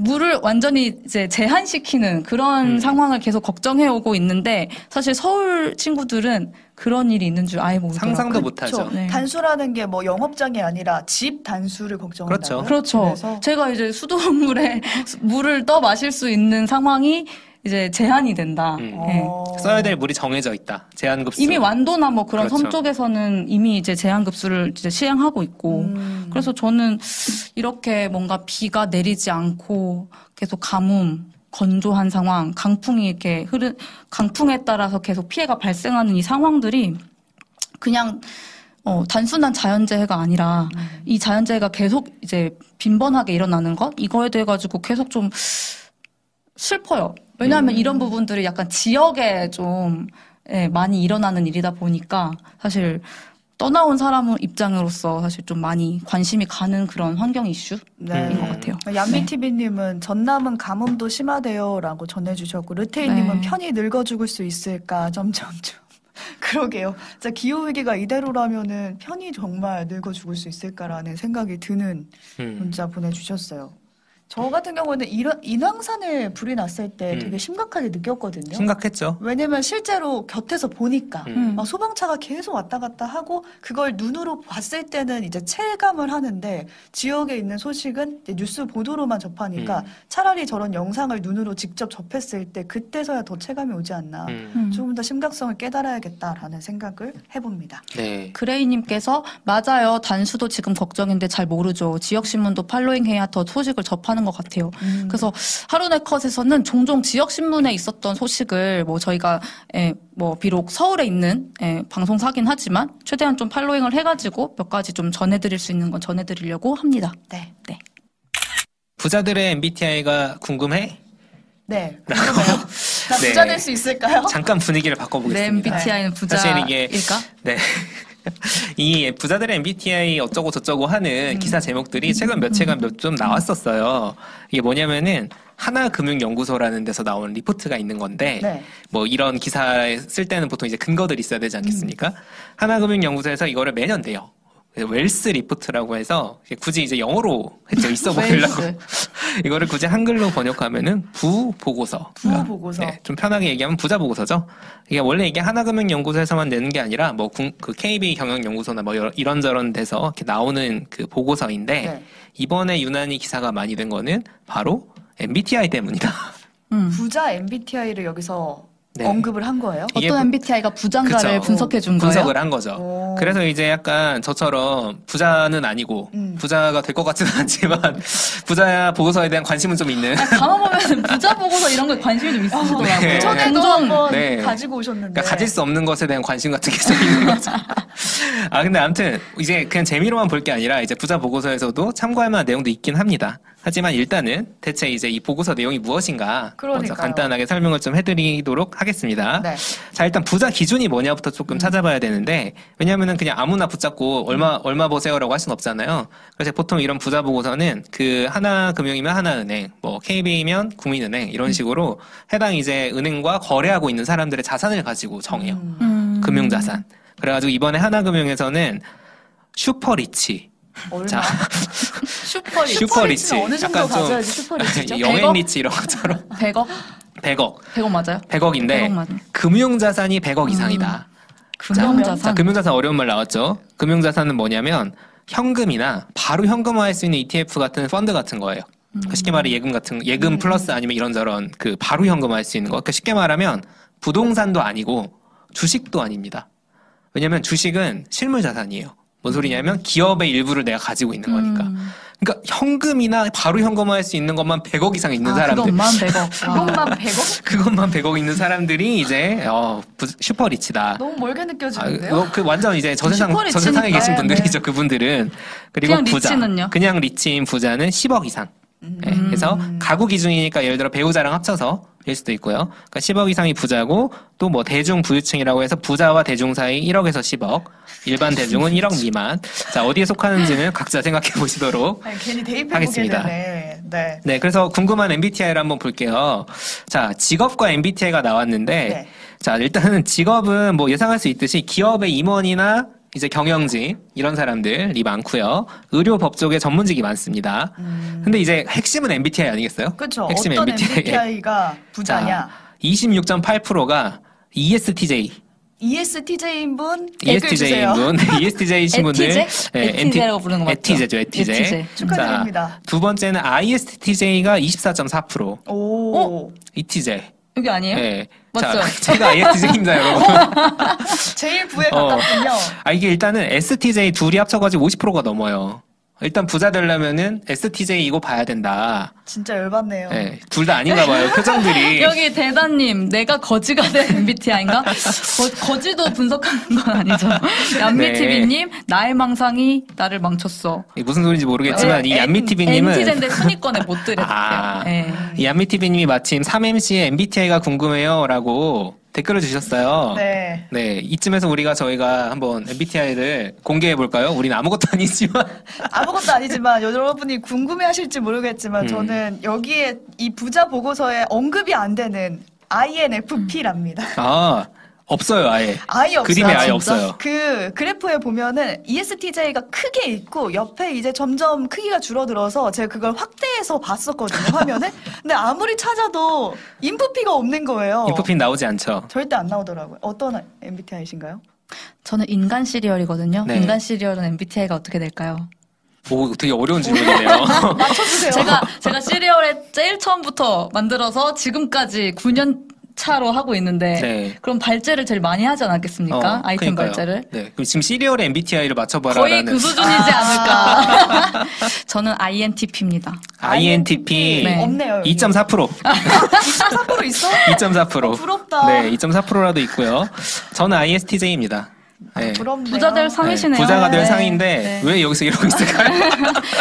[SPEAKER 2] 물을 완전히 이제 제한시키는 그런
[SPEAKER 3] 음.
[SPEAKER 2] 상황을 계속 걱정해 오고 있는데 사실 서울 친구들은 그런 일이 있는 줄 아예 모르더라고요.
[SPEAKER 3] 상상도 못하죠.
[SPEAKER 1] 그렇죠.
[SPEAKER 2] 네.
[SPEAKER 1] 단수라는 게 뭐 영업장이 아니라 집 단수를 걱정한다고요?
[SPEAKER 3] 그렇죠.
[SPEAKER 2] 그렇죠.
[SPEAKER 1] 그래서
[SPEAKER 2] 제가 이제 수돗물에 물을 떠 마실 수 있는 상황이 이제 제한이 된다.
[SPEAKER 3] 음.
[SPEAKER 2] 네.
[SPEAKER 1] 어.
[SPEAKER 3] 써야 될 물이 정해져 있다. 제한 급수.
[SPEAKER 2] 이미 완도나 뭐 그런
[SPEAKER 3] 그렇죠.
[SPEAKER 2] 섬 쪽에서는 이미 이제 제한 급수를 이제 시행하고 있고
[SPEAKER 1] 음.
[SPEAKER 2] 그래서 저는 이렇게 뭔가 비가 내리지 않고 계속 가뭄, 건조한 상황, 강풍이 이렇게 흐르, 강풍에 따라서 계속 피해가 발생하는 이 상황들이 그냥 어, 단순한 자연재해가 아니라 이 자연재해가 계속 이제 빈번하게 일어나는 것 이거에 대해 가지고 계속 좀 슬퍼요. 왜냐하면 이런 부분들이 약간 지역에 좀 예, 많이 일어나는 일이다 보니까 사실 떠나온 사람 입장으로서 사실 좀 많이 관심이 가는 그런 환경 이슈인
[SPEAKER 1] 네.
[SPEAKER 2] 것 같아요.
[SPEAKER 1] 얀비티비님은 전남은 가뭄도 심하대요라고 전해주셨고 르테이님은
[SPEAKER 2] 네.
[SPEAKER 1] 편히 늙어 죽을 수 있을까 점점점. 그러게요. 진짜 기후 위기가 이대로라면은 편히 정말 늙어 죽을 수 있을까라는 생각이 드는
[SPEAKER 3] 음.
[SPEAKER 1] 문자 보내주셨어요. 저 같은 경우는 이런 인왕산에 불이 났을 때
[SPEAKER 3] 음.
[SPEAKER 1] 되게 심각하게 느꼈거든요.
[SPEAKER 3] 심각했죠.
[SPEAKER 1] 왜냐면 실제로 곁에서 보니까
[SPEAKER 3] 음.
[SPEAKER 1] 막 소방차가 계속 왔다 갔다 하고 그걸 눈으로 봤을 때는 이제 체감을 하는데 지역에 있는 소식은 이제 뉴스 보도로만 접하니까
[SPEAKER 3] 음.
[SPEAKER 1] 차라리 저런 영상을 눈으로 직접 접했을 때 그때서야 더 체감이 오지 않나.
[SPEAKER 3] 음.
[SPEAKER 2] 음.
[SPEAKER 1] 조금 더 심각성을 깨달아야겠다라는 생각을 해봅니다.
[SPEAKER 3] 네.
[SPEAKER 2] 그레이님께서 맞아요. 단수도 지금 걱정인데 잘 모르죠. 지역 신문도 팔로잉해야 더 소식을 접하는 것 같아요.
[SPEAKER 1] 음.
[SPEAKER 2] 그래서 하루네 컷에서는 종종 지역 신문에 있었던 소식을 뭐 저희가 예, 뭐 비록 서울에 있는 예, 방송사긴 하지만 최대한 좀 팔로잉을 해가지고 몇 가지 좀 전해드릴 수 있는 건 전해드리려고 합니다.
[SPEAKER 1] 네.
[SPEAKER 2] 네.
[SPEAKER 3] 부자들의 MBTI가 궁금해?
[SPEAKER 1] 네. 궁금해요. 나
[SPEAKER 3] 네.
[SPEAKER 1] 부자 될수 있을까요?
[SPEAKER 3] 잠깐 분위기를
[SPEAKER 2] 내
[SPEAKER 3] 바꿔보겠습니다.
[SPEAKER 2] MBTI는
[SPEAKER 3] 사실 이게-
[SPEAKER 2] 부자일까?
[SPEAKER 3] 네. 이 부자들의 MBTI 어쩌고 저쩌고 하는 기사 제목들이 최근 며칠간 몇 좀 나왔었어요. 이게 뭐냐면은 하나금융연구소라는 데서 나온 리포트가 있는 건데
[SPEAKER 1] 네.
[SPEAKER 3] 뭐 이런 기사에 쓸 때는 보통 이제 근거들이 있어야 되지 않겠습니까? 하나금융연구소에서 이거를 매년 내요. 그래서 웰스 리포트라고 해서 굳이 이제 영어로 했죠. 있어 보이려고. 이거를 굳이 한글로 번역하면은 부 보고서.
[SPEAKER 1] 부 보고서.
[SPEAKER 3] 네, 좀 편하게 얘기하면 부자 보고서죠. 이게 원래 이게 하나금융연구소에서만 내는 게 아니라 뭐 그 KB 경영연구소나 뭐 여러- 이런저런 데서 이렇게 나오는 그 보고서인데
[SPEAKER 1] 네.
[SPEAKER 3] 이번에 유난히 기사가 많이 된 거는 바로 MBTI 때문이다.
[SPEAKER 2] 음.
[SPEAKER 1] 부자 MBTI를 여기서
[SPEAKER 3] 네.
[SPEAKER 1] 언급을 한 거예요?
[SPEAKER 3] 이게
[SPEAKER 2] 어떤
[SPEAKER 3] 부-
[SPEAKER 2] MBTI가 부장가를
[SPEAKER 3] 그쵸.
[SPEAKER 2] 분석해 준 거예요?
[SPEAKER 3] 분석을 한 거죠.
[SPEAKER 1] 오.
[SPEAKER 3] 그래서 이제 약간 저처럼 부자는 아니고
[SPEAKER 1] 음.
[SPEAKER 3] 부자가 될 것 같지는 않지만 부자 보고서에 대한 관심은 좀 있는
[SPEAKER 2] 아, 간혹 보면 부자 보고서 이런 거에 관심이 좀 있으시더라고요.
[SPEAKER 3] 네.
[SPEAKER 1] 전에도 한번
[SPEAKER 3] 네.
[SPEAKER 1] 가지고 오셨는데.
[SPEAKER 3] 그러니까 가질 수 없는 것에 대한 관심 같은 게 좀 있는 거죠. 아 근데 아무튼 이제 그냥 재미로만 볼 게 아니라 이제 부자 보고서에서도 참고할 만한 내용도 있긴 합니다. 하지만 일단은 대체 이제 이 보고서 내용이 무엇인가 먼저
[SPEAKER 1] 그러니까요.
[SPEAKER 3] 간단하게 설명을 좀 해드리도록 하겠습니다.
[SPEAKER 1] 네.
[SPEAKER 3] 자 일단 부자 기준이 뭐냐부터 조금 찾아봐야 되는데 왜냐하면은 그냥 아무나 붙잡고 얼마 얼마 버세요라고 할 수는 없잖아요. 그래서 보통 이런 부자 보고서는 그 하나 금융이면 하나은행, 뭐 KB면 국민은행 이런 식으로 해당 이제 은행과 거래하고 있는 사람들의 자산을 가지고 정해요.
[SPEAKER 1] 음.
[SPEAKER 2] 음.
[SPEAKER 3] 금융자산. 그래가지고 이번에 하나금융에서는 super rich.
[SPEAKER 1] 얼마?
[SPEAKER 3] 자,
[SPEAKER 1] super ri. super rich. 어느 정도 가져야지 super rich죠?
[SPEAKER 3] young and rich 이런 것처럼
[SPEAKER 2] 100억?
[SPEAKER 3] 100억,
[SPEAKER 2] 100억 맞아요?
[SPEAKER 3] 100억인데
[SPEAKER 2] 100억 맞아요.
[SPEAKER 3] 금융자산이 100억 이상이다.
[SPEAKER 2] 금융자산.
[SPEAKER 3] 자, 금융자산 어려운 말 나왔죠. 금융자산은 뭐냐면 현금이나 바로 현금화할 수 있는 ETF 같은 펀드 같은 거예요. 그러니까 쉽게 말해 예금 같은 예금 플러스 아니면 이런 저런 그 바로 현금화할 수 있는 거. 그러니까 쉽게 말하면 부동산도 아니고 주식도 아닙니다. 왜냐하면 주식은 실물 자산이에요. 뭔 소리냐면 기업의 일부를 내가 가지고 있는 거니까.
[SPEAKER 2] 음.
[SPEAKER 3] 그러니까 현금이나 바로 현금화할 수 있는 것만 100억 이상 있는
[SPEAKER 2] 아,
[SPEAKER 3] 사람들.
[SPEAKER 2] 그것만 100억.
[SPEAKER 1] 그것만 100억?
[SPEAKER 3] 그것만 100억 있는 사람들이 이제 어, 부- 슈퍼 리치다.
[SPEAKER 1] 너무 멀게
[SPEAKER 3] 아,
[SPEAKER 1] 느껴지는데요?
[SPEAKER 3] 어, 그 완전 이제 저 세상
[SPEAKER 2] 슈퍼리치니까.
[SPEAKER 3] 저세상에 계신
[SPEAKER 1] 네,
[SPEAKER 3] 분들이죠.
[SPEAKER 1] 네.
[SPEAKER 3] 그분들은 그리고
[SPEAKER 2] 그냥
[SPEAKER 3] 부자,
[SPEAKER 2] 리치는요?
[SPEAKER 3] 그냥 리치인 부자는 10억 이상. 네, 그래서 가구 기준이니까 예를 들어 배우자랑 합쳐서 일 수도 있고요. 그러니까 10억 이상이 부자고 또 뭐 대중 부유층이라고 해서 부자와 대중 사이 1억에서 10억, 일반 대중은 1억 미만. 자 어디에 속하는지는 각자 생각해 보시도록.
[SPEAKER 1] 아니, 괜히 대입해보게
[SPEAKER 3] 하겠습니다.
[SPEAKER 1] 네. 네,
[SPEAKER 3] 그래서 궁금한 MBTI를 한번 볼게요. 자 직업과 MBTI가 나왔는데,
[SPEAKER 1] 네.
[SPEAKER 3] 자 일단은 직업은 뭐 예상할 수 있듯이 기업의 임원이나 이제 경영진 이런 사람들이 많고요. 의료 법조계 전문직이 많습니다. 근데 이제 핵심은 MBTI 아니겠어요?
[SPEAKER 1] 음. 그렇죠.
[SPEAKER 3] 핵심
[SPEAKER 1] 어떤
[SPEAKER 3] MBTI.
[SPEAKER 1] MBTI가 부자냐?
[SPEAKER 3] 26.8%가 E ESTJ.
[SPEAKER 1] E ESTJ인 분 댓글
[SPEAKER 3] ESTJ인
[SPEAKER 1] 주세요.
[SPEAKER 3] 분, ESTJ이신 분들,
[SPEAKER 2] 에티제? 에티제라고 부르는 거 맞죠?
[SPEAKER 3] 에티제죠, 에티제.
[SPEAKER 2] 에티제.
[SPEAKER 1] 축하드립니다.
[SPEAKER 3] 자, 두 번째는 ISTJ가 24.4%,
[SPEAKER 1] 오,
[SPEAKER 3] ETJ.
[SPEAKER 2] 여기 아니에요?
[SPEAKER 3] 네.
[SPEAKER 2] 맞죠?
[SPEAKER 3] 자, 제가 ISTJ입니다, 여러분.
[SPEAKER 1] 제일 부에
[SPEAKER 3] 어.
[SPEAKER 1] 가깝군요.
[SPEAKER 3] 아, 이게 일단은 STJ 둘이 합쳐가지고 50%가 넘어요. 일단 부자 되려면은 STJ이고 봐야 된다.
[SPEAKER 1] 진짜 열받네요.
[SPEAKER 3] 네, 둘 다 아닌가 봐요. 표정들이.
[SPEAKER 2] 여기 대단님, 내가 거지가 된 MBTI인가? 거, 지도 분석하는 건 아니죠. 얀미TV님, 나의 망상이 나를 망쳤어.
[SPEAKER 3] 이게 무슨 소리인지 모르겠지만
[SPEAKER 1] 네,
[SPEAKER 3] 이 얀미TV님은
[SPEAKER 2] NT제인데 순위권에 못 들였대요.
[SPEAKER 3] 아,
[SPEAKER 2] 예.
[SPEAKER 3] 이 얀미TV님이 마침 3MC의 MBTI가 궁금해요 라고 댓글을 주셨어요.
[SPEAKER 1] 네.
[SPEAKER 3] 네, 이쯤에서 우리가 저희가 한번 MBTI를 공개해 볼까요? 우린 아무것도 아니지만
[SPEAKER 1] 아무것도 아니지만 여러분이 궁금해하실지 모르겠지만
[SPEAKER 3] 음.
[SPEAKER 1] 저는 여기에 이 부자 보고서에 언급이 안 되는 INFP랍니다.
[SPEAKER 3] 아 없어요 아예
[SPEAKER 1] 아예 없어요.
[SPEAKER 3] 그림에 아예
[SPEAKER 1] 진짜?
[SPEAKER 3] 없어요.
[SPEAKER 1] 그 그래프에 보면은 ESTJ가 크게 있고 옆에 이제 점점 크기가 줄어들어서 제가 그걸 확대해서 봤었거든요 화면에. 근데 아무리 찾아도 인프피가 없는 거예요.
[SPEAKER 3] 인프핀 나오지 않죠.
[SPEAKER 1] 절대 안 나오더라고요. 어떤 MBTI신가요?
[SPEAKER 2] 저는 인간 시리얼이거든요.
[SPEAKER 3] 네.
[SPEAKER 2] 인간 시리얼은 MBTI가 어떻게 될까요?
[SPEAKER 3] 오 되게 어려운 질문이네요.
[SPEAKER 1] 맞춰주세요.
[SPEAKER 2] 제가 제가 시리얼에 제일 처음부터 만들어서 지금까지 9년 차로 하고 있는데
[SPEAKER 3] 네.
[SPEAKER 2] 그럼 발제를 제일 많이 하지 않았겠습니까?
[SPEAKER 3] 어,
[SPEAKER 2] 아이템
[SPEAKER 3] 그러니까요.
[SPEAKER 2] 발제를.
[SPEAKER 3] 네, 그럼 지금 시리얼의 MBTI를 맞춰봐라라는
[SPEAKER 2] 거의 그 수준이지 않을까. 저는 INTP입니다.
[SPEAKER 3] INTP
[SPEAKER 2] 네.
[SPEAKER 1] 없네요. 여기.
[SPEAKER 3] 2.4%
[SPEAKER 1] 2.4% 있어?
[SPEAKER 3] 2.4%
[SPEAKER 1] 어, 부럽다.
[SPEAKER 3] 네, 2.4%라도 있고요. 저는 ISTJ입니다. 네.
[SPEAKER 2] 부자들
[SPEAKER 3] 네,
[SPEAKER 2] 상이시네요.
[SPEAKER 3] 부자가 될
[SPEAKER 1] 네.
[SPEAKER 3] 상인데
[SPEAKER 2] 네.
[SPEAKER 3] 왜 여기서 이러고 있을까요?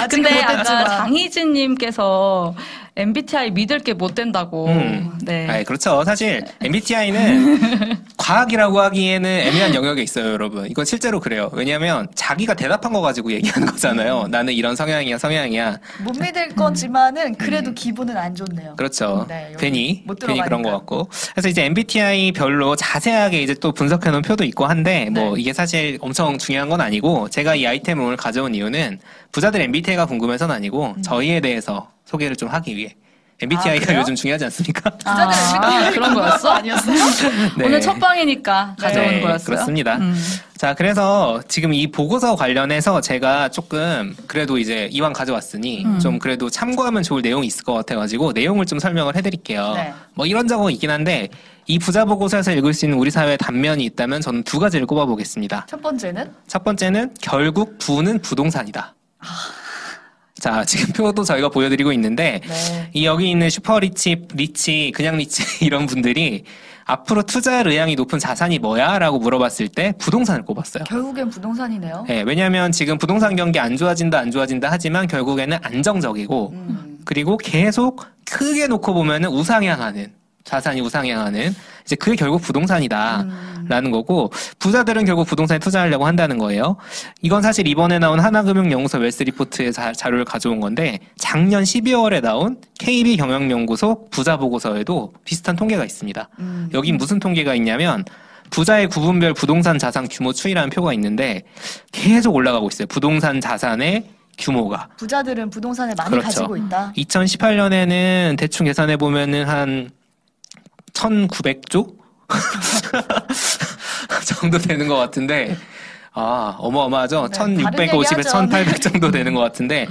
[SPEAKER 2] 근데 아까. 장희진님께서 MBTI 믿을 게 못 된다고.
[SPEAKER 3] 음.
[SPEAKER 2] 네.
[SPEAKER 3] 아, 그렇죠. 사실 MBTI는 과학이라고 하기에는 애매한 영역에 있어요, 여러분. 이건 실제로 그래요. 왜냐하면 자기가 대답한 거 가지고 얘기하는 거잖아요. 나는 이런 성향이야, 성향이야.
[SPEAKER 1] 못 믿을 거지만은 그래도 기분은 안 좋네요.
[SPEAKER 3] 음. 그렇죠.
[SPEAKER 1] 네, 여기
[SPEAKER 3] 괜히
[SPEAKER 1] 못
[SPEAKER 3] 괜히 그런 것
[SPEAKER 1] 들어가니까.
[SPEAKER 3] 같고. 그래서 이제 MBTI 별로 자세하게 이제 또 분석해 놓은 표도 있고 한데 뭐
[SPEAKER 1] 네.
[SPEAKER 3] 이게 사실 엄청 중요한 건 아니고 제가 이 아이템을 오늘 가져온 이유는 부자들 MBTI가 궁금해서는 아니고 저희에 대해서 소개를 좀 하기 위해. MBTI가
[SPEAKER 1] 음. 아, 그래요?
[SPEAKER 3] 요즘 중요하지 않습니까?
[SPEAKER 2] 아,
[SPEAKER 1] MBTI
[SPEAKER 2] 그런 거였어?
[SPEAKER 1] 아니었어요?
[SPEAKER 3] 네.
[SPEAKER 2] 오늘 첫 방이니까 가져온
[SPEAKER 3] 네,
[SPEAKER 2] 거였어요.
[SPEAKER 3] 그렇습니다.
[SPEAKER 2] 음.
[SPEAKER 3] 자, 그래서 지금 이 보고서 관련해서 제가 조금 그래도 이제 이왕 가져왔으니
[SPEAKER 2] 음.
[SPEAKER 3] 좀 그래도 참고하면 좋을 내용이 있을 것 같아가지고 내용을 좀 설명을 해드릴게요.
[SPEAKER 1] 네.
[SPEAKER 3] 뭐 이런저런 있긴 한데 이 부자 보고서에서 읽을 수 있는 우리 사회의 단면이 있다면 저는 두 가지를 꼽아보겠습니다.
[SPEAKER 1] 첫 번째는
[SPEAKER 3] 첫 번째는 결국 부는 부동산이다. 자, 지금 표도 저희가 보여드리고 있는데
[SPEAKER 1] 네.
[SPEAKER 3] 이 여기 있는 super rich, rich, 그냥 rich 이런 분들이 앞으로 투자할 의향이 높은 자산이 뭐야? 라고 물어봤을 때 부동산을 꼽았어요.
[SPEAKER 1] 결국엔 부동산이네요.
[SPEAKER 3] 네, 왜냐하면 지금 부동산 경기 안 좋아진다, 안 좋아진다 하지만 결국에는 안정적이고
[SPEAKER 1] 음.
[SPEAKER 3] 그리고 계속 크게 놓고 보면은 우상향하는 자산이 우상향하는 이제 그게 결국 부동산이다.
[SPEAKER 1] 음.
[SPEAKER 3] 라는 거고 부자들은 결국 부동산에 투자하려고 한다는 거예요. 이건 사실 이번에 나온 하나금융연구소 웰스 리포트의 자, 자료를 가져온 건데 작년 12월에 나온 KB 경영연구소 부자 보고서에도 비슷한 통계가 있습니다.
[SPEAKER 1] 음.
[SPEAKER 3] 여긴 무슨 통계가 있냐면 부자의 구분별 부동산 자산 규모 추이라는 표가 있는데 계속 올라가고 있어요. 부동산 자산의 규모가.
[SPEAKER 1] 부자들은 부동산을 많이
[SPEAKER 3] 그렇죠.
[SPEAKER 1] 가지고 있다.
[SPEAKER 3] 2018년에는 대충 계산해 보면은 한 1,900조 정도 되는 것 같은데 아 어마어마하죠.
[SPEAKER 1] 네,
[SPEAKER 3] 1,650에서
[SPEAKER 1] 다른
[SPEAKER 3] 1,800 정도 되는 것 같은데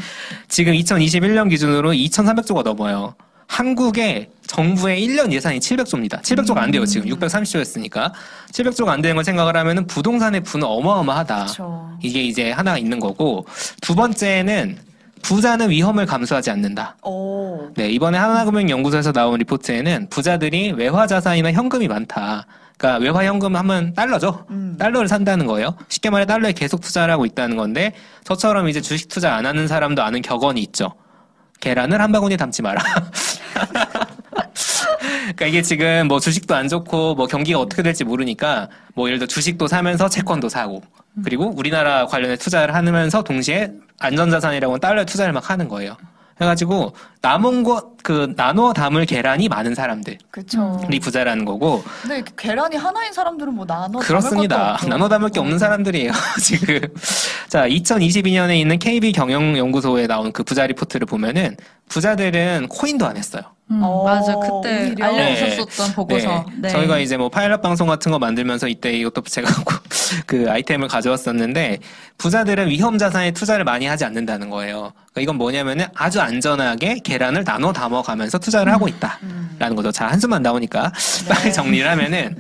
[SPEAKER 3] 지금 2021년 기준으로 2,300조가 넘어요. 한국의 정부의 1년 예산이 700조입니다. 700조가 안 돼요, 지금. 630조였으니까. 700조가 안 되는 걸 생각을 하면은 부동산의 부는 어마어마하다.
[SPEAKER 1] 그렇죠.
[SPEAKER 3] 이게 이제 하나 있는 거고 두 번째는 부자는 위험을 감수하지 않는다.
[SPEAKER 1] 오.
[SPEAKER 3] 네, 이번에 하나금융연구소에서 나온 리포트에는 부자들이 외화 자산이나 현금이 많다. 그러니까 외화 현금 하면 달러죠.
[SPEAKER 1] 음.
[SPEAKER 3] 달러를 산다는 거예요. 쉽게 말해 달러에 계속 투자를 하고 있다는 건데 저처럼 이제 주식 투자 안 하는 사람도 아는 격언이 있죠. 계란을 한 바구니에 담지 마라. 그러니까 이게 지금 뭐 주식도 안 좋고 뭐 경기가 어떻게 될지 모르니까 뭐 예를 들어 주식도 사면서 채권도 사고 그리고 우리나라 관련해 투자를 하면서 동시에 안전자산이라고 달러에 투자를 막 하는 거예요. 해가지고 남은 것그 나눠 담을 계란이 많은 사람들이
[SPEAKER 1] 그렇죠.
[SPEAKER 3] 부자라는 거고
[SPEAKER 1] 근데 이렇게 계란이 하나인 사람들은 뭐 나눠
[SPEAKER 3] 그렇습니다. 나눠 담을 게 없는 사람들이에요, 지금. 자, 2022년에 있는 KB 경영연구소에 나온 그 부자 리포트를 보면은 부자들은 코인도 안 했어요.
[SPEAKER 2] 음,
[SPEAKER 1] 어,
[SPEAKER 2] 맞아. 그때
[SPEAKER 1] 오히려.
[SPEAKER 2] 알려주셨었던 보고서.
[SPEAKER 3] 네. 저희가 이제 뭐 파일럿 방송 같은 거 만들면서 이때 이것도 제가 그 아이템을 가져왔었는데 부자들은 위험 자산에 투자를 많이 하지 않는다는 거예요. 그러니까 이건 뭐냐면은 아주 안전하게 계란을 나눠 담아 가면서 투자를 하고 있다라는 거죠. 자, 한숨만 나오니까 빨리 정리를 하면은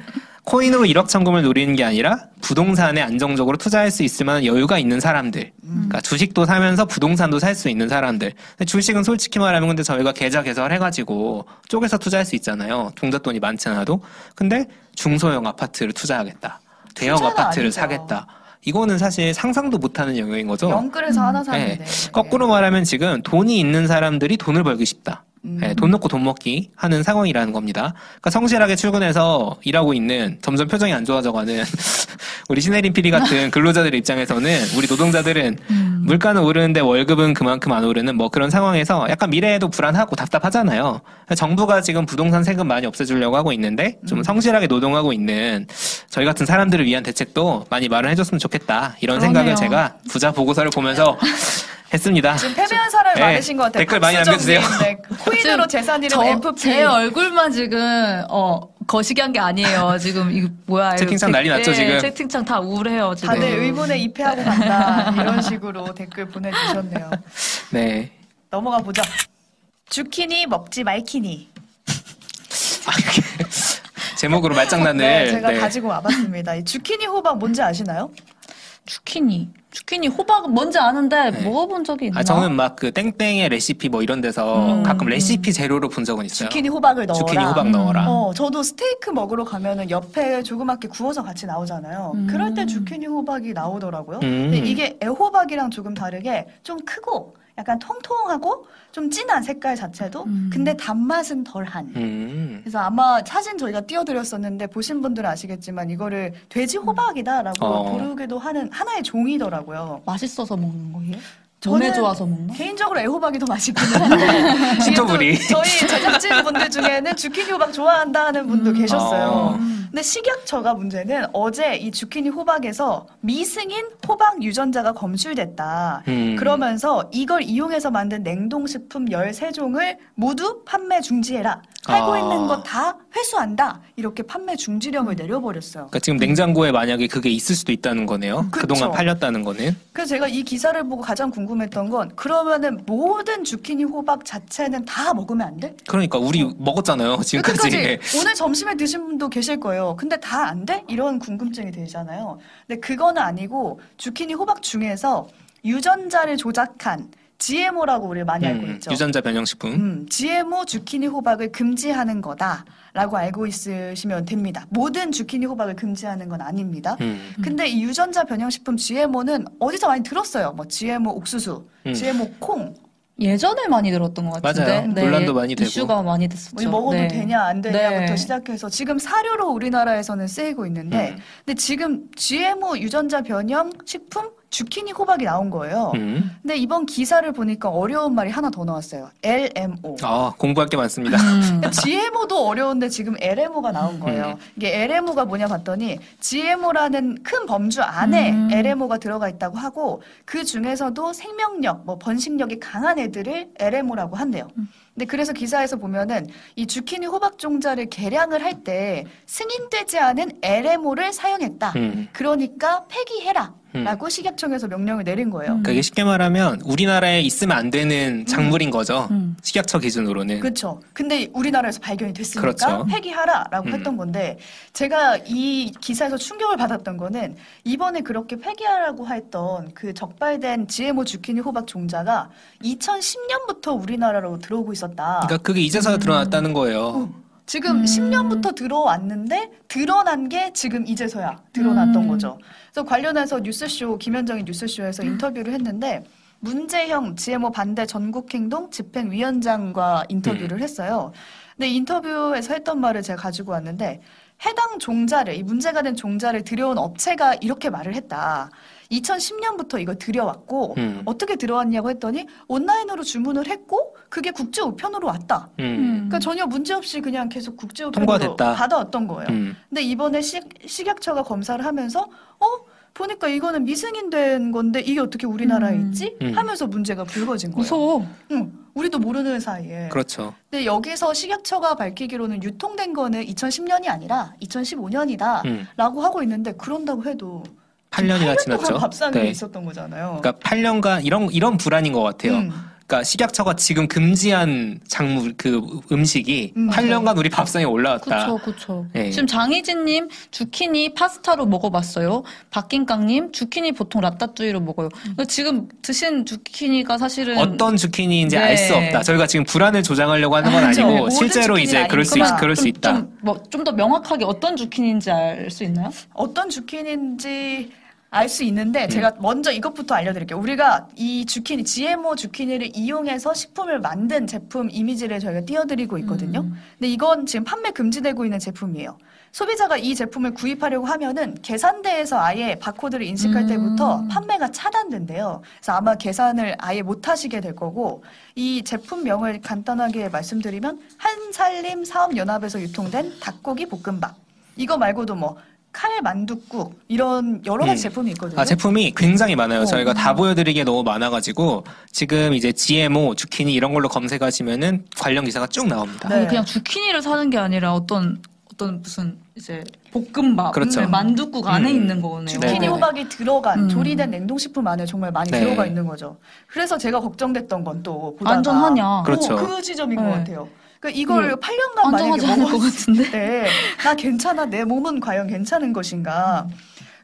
[SPEAKER 3] 코인으로 1억 천금을 노리는 게 아니라 부동산에 안정적으로 투자할 수 있을 만한 여유가 있는 사람들. 그러니까 주식도 사면서 부동산도 살 수 있는 사람들. 근데 주식은 솔직히 말하면 근데 저희가 계좌 개설해가지고 쪼개서 투자할 수 있잖아요. 종잣돈이 많지 않아도. 근데 중소형 아파트를 투자하겠다. 대형 아파트를
[SPEAKER 1] 아니죠.
[SPEAKER 3] 사겠다. 이거는 사실 상상도 못하는 영역인 거죠.
[SPEAKER 1] 영끌에서 하나 사는데.
[SPEAKER 3] 네. 거꾸로 말하면 지금 돈이 있는 사람들이 돈을 벌기 쉽다.
[SPEAKER 1] 음.
[SPEAKER 3] 네, 돈 넣고 돈 먹기 하는 상황이라는 겁니다. 그러니까 성실하게 출근해서 일하고 있는 점점 표정이 안 좋아져가는 우리 신혜림 PD 같은 근로자들 입장에서는 우리 노동자들은
[SPEAKER 1] 음.
[SPEAKER 3] 물가는 오르는데 월급은 그만큼 안 오르는 뭐 그런 상황에서 약간 미래에도 불안하고 답답하잖아요. 정부가 지금 부동산 세금 많이 없애주려고 하고 있는데
[SPEAKER 1] 음.
[SPEAKER 3] 좀 성실하게 노동하고 있는 저희 같은 사람들을 위한 대책도 많이 마련해 줬으면 좋겠다. 이런 생각을
[SPEAKER 2] 그러네요.
[SPEAKER 3] 제가 부자 보고서를 보면서 했습니다.
[SPEAKER 1] 지금 패배한 사람이
[SPEAKER 3] 네,
[SPEAKER 1] 많으신 것 같아요.
[SPEAKER 3] 댓글 많이
[SPEAKER 1] 박수정님.
[SPEAKER 3] 남겨주세요.
[SPEAKER 1] 네. 코인으로 재산 이름 FP.
[SPEAKER 2] 제 얼굴만 지금 어 거시기한 게 아니에요. 지금 이거 뭐야?
[SPEAKER 3] 채팅창 난리 났죠,
[SPEAKER 2] 네,
[SPEAKER 3] 지금?
[SPEAKER 2] 채팅창 다 우울해요 지금.
[SPEAKER 1] 다들 의문에 입회하고 간다. 이런 식으로 댓글 보내주셨네요.
[SPEAKER 3] 네.
[SPEAKER 1] 넘어가 보죠. 주키니 먹지 말키니.
[SPEAKER 3] 제목으로 말장난을
[SPEAKER 1] 네, 제가
[SPEAKER 3] 네.
[SPEAKER 1] 가지고 와봤습니다. 이 주키니 호박 뭔지 아시나요?
[SPEAKER 2] 주키니. 주키니 호박 뭔지 아는데
[SPEAKER 3] 네.
[SPEAKER 2] 먹어본 적이 있나?
[SPEAKER 3] 아 저는 막 그 땡땡의 레시피 뭐 이런 데서
[SPEAKER 2] 음,
[SPEAKER 3] 가끔 레시피 재료로 본 적은 있어요.
[SPEAKER 1] 주키니 호박을 넣어라.
[SPEAKER 3] 주키니 호박 넣어라.
[SPEAKER 1] 어, 저도 스테이크 먹으러 가면은 옆에 조그맣게 구워서 같이 나오잖아요.
[SPEAKER 2] 음.
[SPEAKER 1] 그럴 때 주키니 호박이 나오더라고요.
[SPEAKER 3] 음.
[SPEAKER 1] 근데 이게 애호박이랑 조금 다르게 좀 크고 약간 통통하고 좀 진한 색깔 자체도
[SPEAKER 2] 음.
[SPEAKER 1] 근데 단맛은 덜한.
[SPEAKER 3] 음.
[SPEAKER 1] 그래서 아마 사진 저희가 띄워드렸었는데 보신 분들은 아시겠지만 이거를 돼지 호박이다라고
[SPEAKER 3] 어.
[SPEAKER 1] 부르기도 하는 하나의 종이더라고요.
[SPEAKER 2] 맛있어서 먹는 거예요?
[SPEAKER 1] 저는
[SPEAKER 2] 몸에 좋아서 먹나?
[SPEAKER 1] 개인적으로 애호박이 더 맛있기는 한데 또
[SPEAKER 3] 신토부리.
[SPEAKER 1] 저희 제작진 분들 중에는 주키니 호박 좋아한다는 분도
[SPEAKER 2] 음.
[SPEAKER 1] 계셨어요.
[SPEAKER 3] 어.
[SPEAKER 1] 근데 식약처가 문제는 어제 이 주키니 호박에서 미승인 호박 유전자가 검출됐다.
[SPEAKER 3] 음.
[SPEAKER 1] 그러면서 이걸 이용해서 만든 냉동식품 13종을 모두 판매 중지해라. 팔고
[SPEAKER 3] 아.
[SPEAKER 1] 있는 거 다 회수한다. 이렇게 판매 중지령을 내려버렸어요.
[SPEAKER 3] 그러니까 지금 냉장고에 만약에 그게 있을 수도 있다는 거네요.
[SPEAKER 1] 그쵸.
[SPEAKER 3] 그동안 팔렸다는 거는.
[SPEAKER 1] 그래서 제가 이 기사를 보고 가장 궁금했던 건 그러면은 모든 주키니 호박 자체는 다 먹으면 안 돼?
[SPEAKER 3] 그러니까 우리 먹었잖아요. 지금까지.
[SPEAKER 1] 오늘 점심에 드신 분도 계실 거예요. 근데 다 안 돼? 이런 궁금증이 들잖아요. 근데 그거는 아니고 주키니 호박 중에서 유전자를 조작한 GMO라고 우리 많이 알고
[SPEAKER 3] 음,
[SPEAKER 1] 있죠.
[SPEAKER 3] 유전자 변형식품.
[SPEAKER 1] 음, GMO 주키니 호박을 금지하는 거다라고 알고 있으시면 됩니다. 모든 주키니 호박을 금지하는 건 아닙니다.
[SPEAKER 3] 음.
[SPEAKER 1] 근데 이 유전자 변형식품 GMO는 어디서 많이 들었어요. 뭐 GMO 옥수수,
[SPEAKER 3] 음.
[SPEAKER 1] GMO 콩,
[SPEAKER 2] 예전에 많이 들었던 것 같은데.
[SPEAKER 3] 맞아요. 논란도 많이 되고.
[SPEAKER 2] 이슈가 많이 됐었죠.
[SPEAKER 1] 우리 먹어도
[SPEAKER 2] 네.
[SPEAKER 1] 되냐 안 되냐부터
[SPEAKER 2] 네.
[SPEAKER 1] 시작해서 지금 사료로 우리나라에서는 쓰이고 있는데
[SPEAKER 3] 음.
[SPEAKER 1] 근데 지금 GMO 유전자 변형 식품 주키니 호박이 나온 거예요.
[SPEAKER 3] 음.
[SPEAKER 1] 근데 이번 기사를 보니까 어려운 말이 하나 더 나왔어요. LMO.
[SPEAKER 3] 아, 공부할 게 많습니다.
[SPEAKER 2] 음.
[SPEAKER 1] GMO도 어려운데 지금 LMO가 나온 거예요. 이게 LMO가 뭐냐 봤더니 GMO라는 큰 범주 안에
[SPEAKER 2] 음.
[SPEAKER 1] LMO가 들어가 있다고 하고 그 중에서도 생명력, 뭐 번식력이 강한 애들을 LMO라고 한대요. 근데 그래서 기사에서 보면은 이 주키니 호박 종자를 개량을 할 때 승인되지 않은 LMO를 사용했다.
[SPEAKER 3] 음.
[SPEAKER 1] 그러니까 폐기해라. 라고 식약청에서 명령을 내린 거예요.
[SPEAKER 2] 음.
[SPEAKER 3] 그게 쉽게 말하면 우리나라에 있으면 안 되는 작물인 거죠.
[SPEAKER 2] 음.
[SPEAKER 3] 식약처 기준으로는.
[SPEAKER 1] 그렇죠. 근데 우리나라에서 발견이 됐으니까
[SPEAKER 3] 그렇죠.
[SPEAKER 1] 폐기하라라고
[SPEAKER 3] 음.
[SPEAKER 1] 했던 건데 제가 이 기사에서 충격을 받았던 거는 이번에 그렇게 폐기하라고 했던 그 적발된 GMO 주키니 호박 종자가 2010년부터 우리나라로 들어오고 있었다.
[SPEAKER 3] 그러니까 그게 이제서야
[SPEAKER 1] 음.
[SPEAKER 3] 드러났다는 거예요.
[SPEAKER 1] 어, 지금
[SPEAKER 2] 음.
[SPEAKER 1] 10년부터 들어왔는데 드러난 게 지금 이제서야 드러났던
[SPEAKER 2] 음.
[SPEAKER 1] 거죠. 그래서 관련해서 뉴스쇼 김현정의 뉴스쇼에서 인터뷰를 했는데 문재형 GMO 반대 전국행동 집행위원장과 인터뷰를 했어요. 근데 인터뷰에서 했던 말을 제가 가지고 왔는데 해당 종자를 이 문제가 된 종자를 들여온 업체가 이렇게 말을 했다. 2010년부터 이거 들여왔고
[SPEAKER 3] 음.
[SPEAKER 1] 어떻게 들어왔냐고 했더니 온라인으로 주문을 했고 그게 국제 우편으로 왔다.
[SPEAKER 3] 음.
[SPEAKER 1] 그러니까 전혀 문제 없이 그냥 계속 국제 우편으로
[SPEAKER 3] 통과됐다.
[SPEAKER 1] 받아왔던 거예요.
[SPEAKER 3] 음.
[SPEAKER 1] 근데 이번에 식, 식약처가 검사를 하면서 어 보니까 이거는 미승인된 건데 이게 어떻게 우리나라에
[SPEAKER 2] 음.
[SPEAKER 1] 있지?
[SPEAKER 3] 음.
[SPEAKER 1] 하면서 문제가 불거진 거예요.
[SPEAKER 2] 무서워.
[SPEAKER 1] 응, 우리도 모르는 사이에.
[SPEAKER 3] 그렇죠.
[SPEAKER 1] 근데 여기서 식약처가 밝히기로는 유통된 거는 2010년이 아니라 2015년이다.
[SPEAKER 3] 음.
[SPEAKER 1] 라고 하고 있는데 그런다고 해도
[SPEAKER 3] 8년이나
[SPEAKER 1] 8년
[SPEAKER 3] 지났죠.
[SPEAKER 1] 밥상에
[SPEAKER 3] 네.
[SPEAKER 1] 있었던 거잖아요.
[SPEAKER 3] 그러니까 8년간 이런 이런 불안인 것 같아요.
[SPEAKER 1] 음.
[SPEAKER 3] 그러니까 식약처가 지금 금지한 작물 그 음식이
[SPEAKER 1] 음, 맞아요.
[SPEAKER 3] 8년간 우리 밥상에 올라왔다.
[SPEAKER 2] 그쵸, 그쵸.
[SPEAKER 3] 네.
[SPEAKER 2] 지금 장희진님, 주키니 파스타로 먹어봤어요. 박긴강님, 주키니 보통 라따뚜이로 먹어요. 근데 지금 드신 주키니가 사실은.
[SPEAKER 3] 어떤 주키니인지
[SPEAKER 2] 네.
[SPEAKER 3] 알수 없다. 저희가 지금 불안을 조장하려고 하는 건
[SPEAKER 1] 그렇죠.
[SPEAKER 3] 아니고 실제로 이제 그럴 수 있. 그럴 수 있다.
[SPEAKER 2] 뭐, 좀더 명확하게 어떤 주키니인지 알 수 있나요?
[SPEAKER 1] 어떤 주키니인지 알 수 있는데
[SPEAKER 3] 음.
[SPEAKER 1] 제가 먼저 이것부터 알려드릴게요. 우리가 이 주키니, GMO 주키니를 이용해서 식품을 만든 제품 이미지를 저희가 띄워드리고 있거든요.
[SPEAKER 2] 음.
[SPEAKER 1] 근데 이건 지금 판매 금지되고 있는 제품이에요. 소비자가 이 제품을 구입하려고 하면은 계산대에서 아예 바코드를 인식할
[SPEAKER 2] 음.
[SPEAKER 1] 때부터 판매가 차단된대요. 그래서 아마 계산을 아예 못 하시게 될 거고 이 제품명을 간단하게 말씀드리면 한살림 사업연합에서 유통된 닭고기 볶음밥. 이거 말고도 뭐 칼 만둣국 이런 여러 가지
[SPEAKER 3] 음.
[SPEAKER 1] 제품이 있거든요.
[SPEAKER 3] 아, 제품이 굉장히 많아요.
[SPEAKER 1] 어.
[SPEAKER 3] 저희가 다 보여드리기에 너무 많아가지고 지금 이제 GMO, 주키니 이런 걸로 검색하시면은 관련 기사가 쭉 나옵니다.
[SPEAKER 1] 네.
[SPEAKER 2] 아니, 그냥 주키니를 사는 게 아니라 어떤, 어떤 무슨 이제 볶음밥,
[SPEAKER 3] 그렇죠.
[SPEAKER 2] 네, 만둣국 안에
[SPEAKER 3] 음.
[SPEAKER 2] 있는 거네요.
[SPEAKER 1] 주키니
[SPEAKER 3] 네.
[SPEAKER 1] 호박이 들어간
[SPEAKER 2] 음.
[SPEAKER 1] 조리된 냉동식품 안에 정말 많이
[SPEAKER 3] 네.
[SPEAKER 1] 들어가 있는 거죠. 그래서 제가 걱정됐던 건 또 보다가
[SPEAKER 2] 안전하냐.
[SPEAKER 3] 그렇죠.
[SPEAKER 1] 어, 그 지점인
[SPEAKER 2] 네.
[SPEAKER 1] 것 같아요. 그러니까 이걸
[SPEAKER 2] 네.
[SPEAKER 1] 8년간
[SPEAKER 2] 안전하지
[SPEAKER 1] 만약에 먹었을
[SPEAKER 2] 같은데.
[SPEAKER 1] 때나 괜찮아 내 몸은 과연 괜찮은 것인가?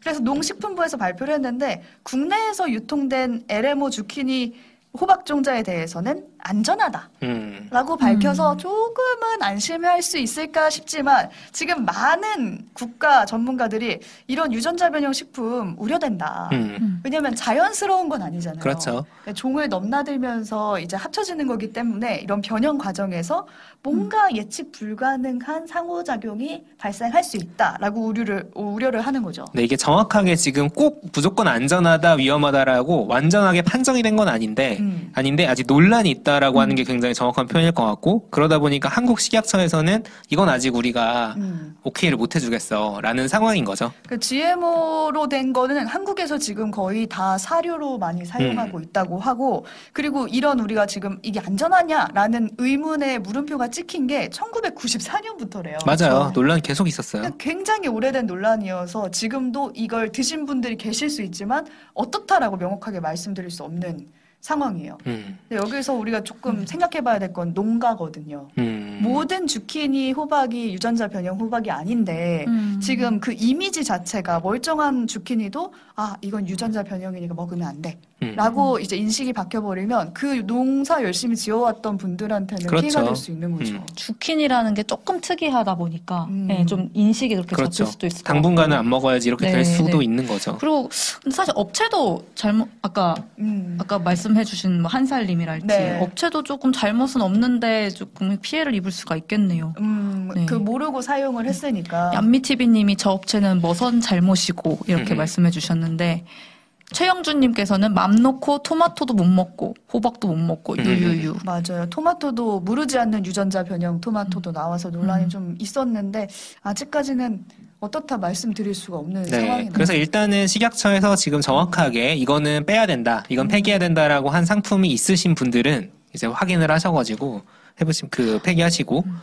[SPEAKER 1] 그래서 농식품부에서 발표를 했는데 국내에서 유통된 LMO 주키니 호박 종자에 대해서는 안전하다.
[SPEAKER 3] 음.
[SPEAKER 1] 라고 밝혀서
[SPEAKER 2] 음.
[SPEAKER 1] 조금은 안심할 수 있을까 싶지만 지금 많은 국가 전문가들이 이런 유전자 변형 식품 우려된다.
[SPEAKER 3] 음.
[SPEAKER 1] 왜냐하면 자연스러운 건 아니잖아요.
[SPEAKER 3] 그렇죠.
[SPEAKER 1] 그러니까 종을 넘나들면서 이제 합쳐지는 거기 때문에 이런 변형 과정에서 뭔가
[SPEAKER 3] 음.
[SPEAKER 1] 예측 불가능한 상호작용이 발생할 수 있다라고 우려를 우려를 하는 거죠.
[SPEAKER 3] 네, 이게 정확하게 지금 꼭 무조건 안전하다, 위험하다라고 완전하게 판정이 된 건 아닌데,
[SPEAKER 1] 음.
[SPEAKER 3] 아닌데 아직 논란이 있다라고 하는 게 굉장히 정확한 표현일 것 같고, 그러다 보니까 한국 식약처에서는 이건 아직 우리가
[SPEAKER 1] 음.
[SPEAKER 3] 오케이를 못 해주겠어라는 상황인 거죠.
[SPEAKER 1] 그 GMO로 된 거는 한국에서 지금 거의 다 사료로 많이 사용하고
[SPEAKER 3] 음.
[SPEAKER 1] 있다고 하고 그리고 이런 우리가 지금 이게 안전하냐라는 의문의 물음표가 찍힌 게 1994년부터래요.
[SPEAKER 3] 맞아요. 논란 계속 있었어요.
[SPEAKER 1] 굉장히 오래된 논란이어서 지금도 이걸 드신 분들이 계실 수 있지만 어떻다라고 명확하게 말씀드릴 수 없는 상황이에요.
[SPEAKER 3] 음,
[SPEAKER 1] 근데 여기서 우리가 조금 생각해봐야 될 건 농가거든요.
[SPEAKER 3] 음.
[SPEAKER 1] 모든 주키니 호박이 유전자 변형 호박이 아닌데
[SPEAKER 2] 음.
[SPEAKER 1] 지금 그 이미지 자체가 멀쩡한 주키니도 아 이건 유전자 변형이니까 먹으면 안 돼.
[SPEAKER 3] 음.
[SPEAKER 1] 라고 이제 인식이 바뀌어버리면 그 농사 열심히 지어왔던 분들한테는
[SPEAKER 3] 그렇죠.
[SPEAKER 1] 피해가 될 수 있는 거죠.
[SPEAKER 3] 음.
[SPEAKER 2] 주키니라는 게 조금 특이하다 보니까
[SPEAKER 1] 음.
[SPEAKER 2] 네, 좀 인식이 그렇게
[SPEAKER 3] 그렇죠.
[SPEAKER 2] 잡힐 수도 있을 것
[SPEAKER 3] 당분간은. 안 먹어야지 이렇게
[SPEAKER 2] 네,
[SPEAKER 3] 될 수도
[SPEAKER 2] 네.
[SPEAKER 3] 있는 거죠.
[SPEAKER 2] 그리고 근데 사실 업체도 잘못 아까
[SPEAKER 1] 음.
[SPEAKER 2] 아까 말씀 해주신 뭐 한살님이랄지
[SPEAKER 1] 네.
[SPEAKER 2] 업체도 조금 잘못은 없는데 조금 피해를 입을 수가 있겠네요.
[SPEAKER 1] 음,
[SPEAKER 2] 네.
[SPEAKER 1] 그 모르고 사용을 했으니까.
[SPEAKER 2] 얀미TV님이 저 업체는 머선 잘못이고 이렇게
[SPEAKER 3] 음.
[SPEAKER 2] 말씀해주셨는데 최영준님께서는 맘 놓고 토마토도 못 먹고 호박도 못 먹고
[SPEAKER 3] 음.
[SPEAKER 2] 유유유.
[SPEAKER 1] 맞아요. 토마토도 무르지 않는 유전자 변형 토마토도 나와서 논란이
[SPEAKER 2] 음.
[SPEAKER 1] 좀 있었는데 아직까지는 어떻다 말씀드릴 수가 없는
[SPEAKER 3] 네.
[SPEAKER 1] 상황이네요.
[SPEAKER 3] 그래서 일단은 식약처에서 지금 정확하게 이거는 빼야 된다, 이건
[SPEAKER 1] 음.
[SPEAKER 3] 폐기해야 된다라고 한 상품이 있으신 분들은 이제 확인을 하셔가지고 해보시면 그 폐기하시고
[SPEAKER 1] 음.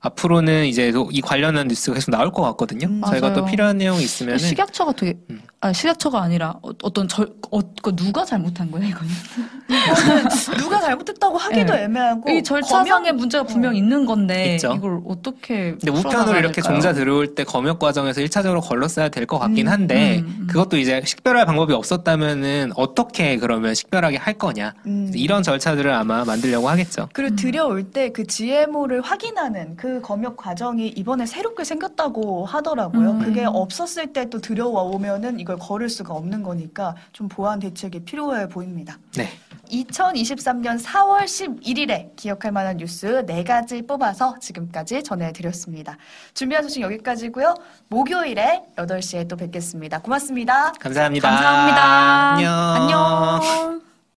[SPEAKER 3] 앞으로는 이제 또이 관련한 뉴스가 계속 나올 것 같거든요.
[SPEAKER 1] 음,
[SPEAKER 3] 저희가 또
[SPEAKER 2] 맞아요.
[SPEAKER 3] 필요한 내용이 있으면
[SPEAKER 2] 식약처가 되게 아, 식약처가 아니라 어, 어떤 절, 어, 그 누가 잘못한 거예요, 이거는?
[SPEAKER 1] 이거는 누가 잘못했다고 하기도
[SPEAKER 2] 네.
[SPEAKER 1] 애매하고
[SPEAKER 2] 이 절차상의
[SPEAKER 1] 검역-
[SPEAKER 2] 문제가 분명 있는 건데
[SPEAKER 3] 있죠.
[SPEAKER 2] 이걸 어떻게
[SPEAKER 3] 근데 우편으로 이렇게
[SPEAKER 2] 될까요?
[SPEAKER 3] 종자 들어올 때 검역 과정에서 1차적으로 걸렀어야 될 것 같긴
[SPEAKER 1] 음,
[SPEAKER 3] 한데
[SPEAKER 2] 음, 음.
[SPEAKER 3] 그것도 이제 식별할 방법이 없었다면은 어떻게 그러면 식별하게 할 거냐
[SPEAKER 1] 음.
[SPEAKER 3] 이런 절차들을 아마 만들려고 하겠죠.
[SPEAKER 1] 그리고 들여올 때 그 GMO를 확인하는 그 검역 과정이 이번에 새롭게 생겼다고 하더라고요.
[SPEAKER 2] 음.
[SPEAKER 1] 그게 없었을 때 또 들여와 오면은 이걸 걸을 수가 없는 거니까 좀 보완 대책이 필요해 보입니다.
[SPEAKER 3] 네.
[SPEAKER 1] 2023년 4월 11일에 기억할 만한 뉴스 4가지 뽑아서 지금까지 전해드렸습니다. 준비한 소식 여기까지고요. 목요일에 8시에 또 뵙겠습니다. 고맙습니다.
[SPEAKER 3] 감사합니다.
[SPEAKER 2] 감사합니다.
[SPEAKER 3] 안녕.
[SPEAKER 1] 안녕.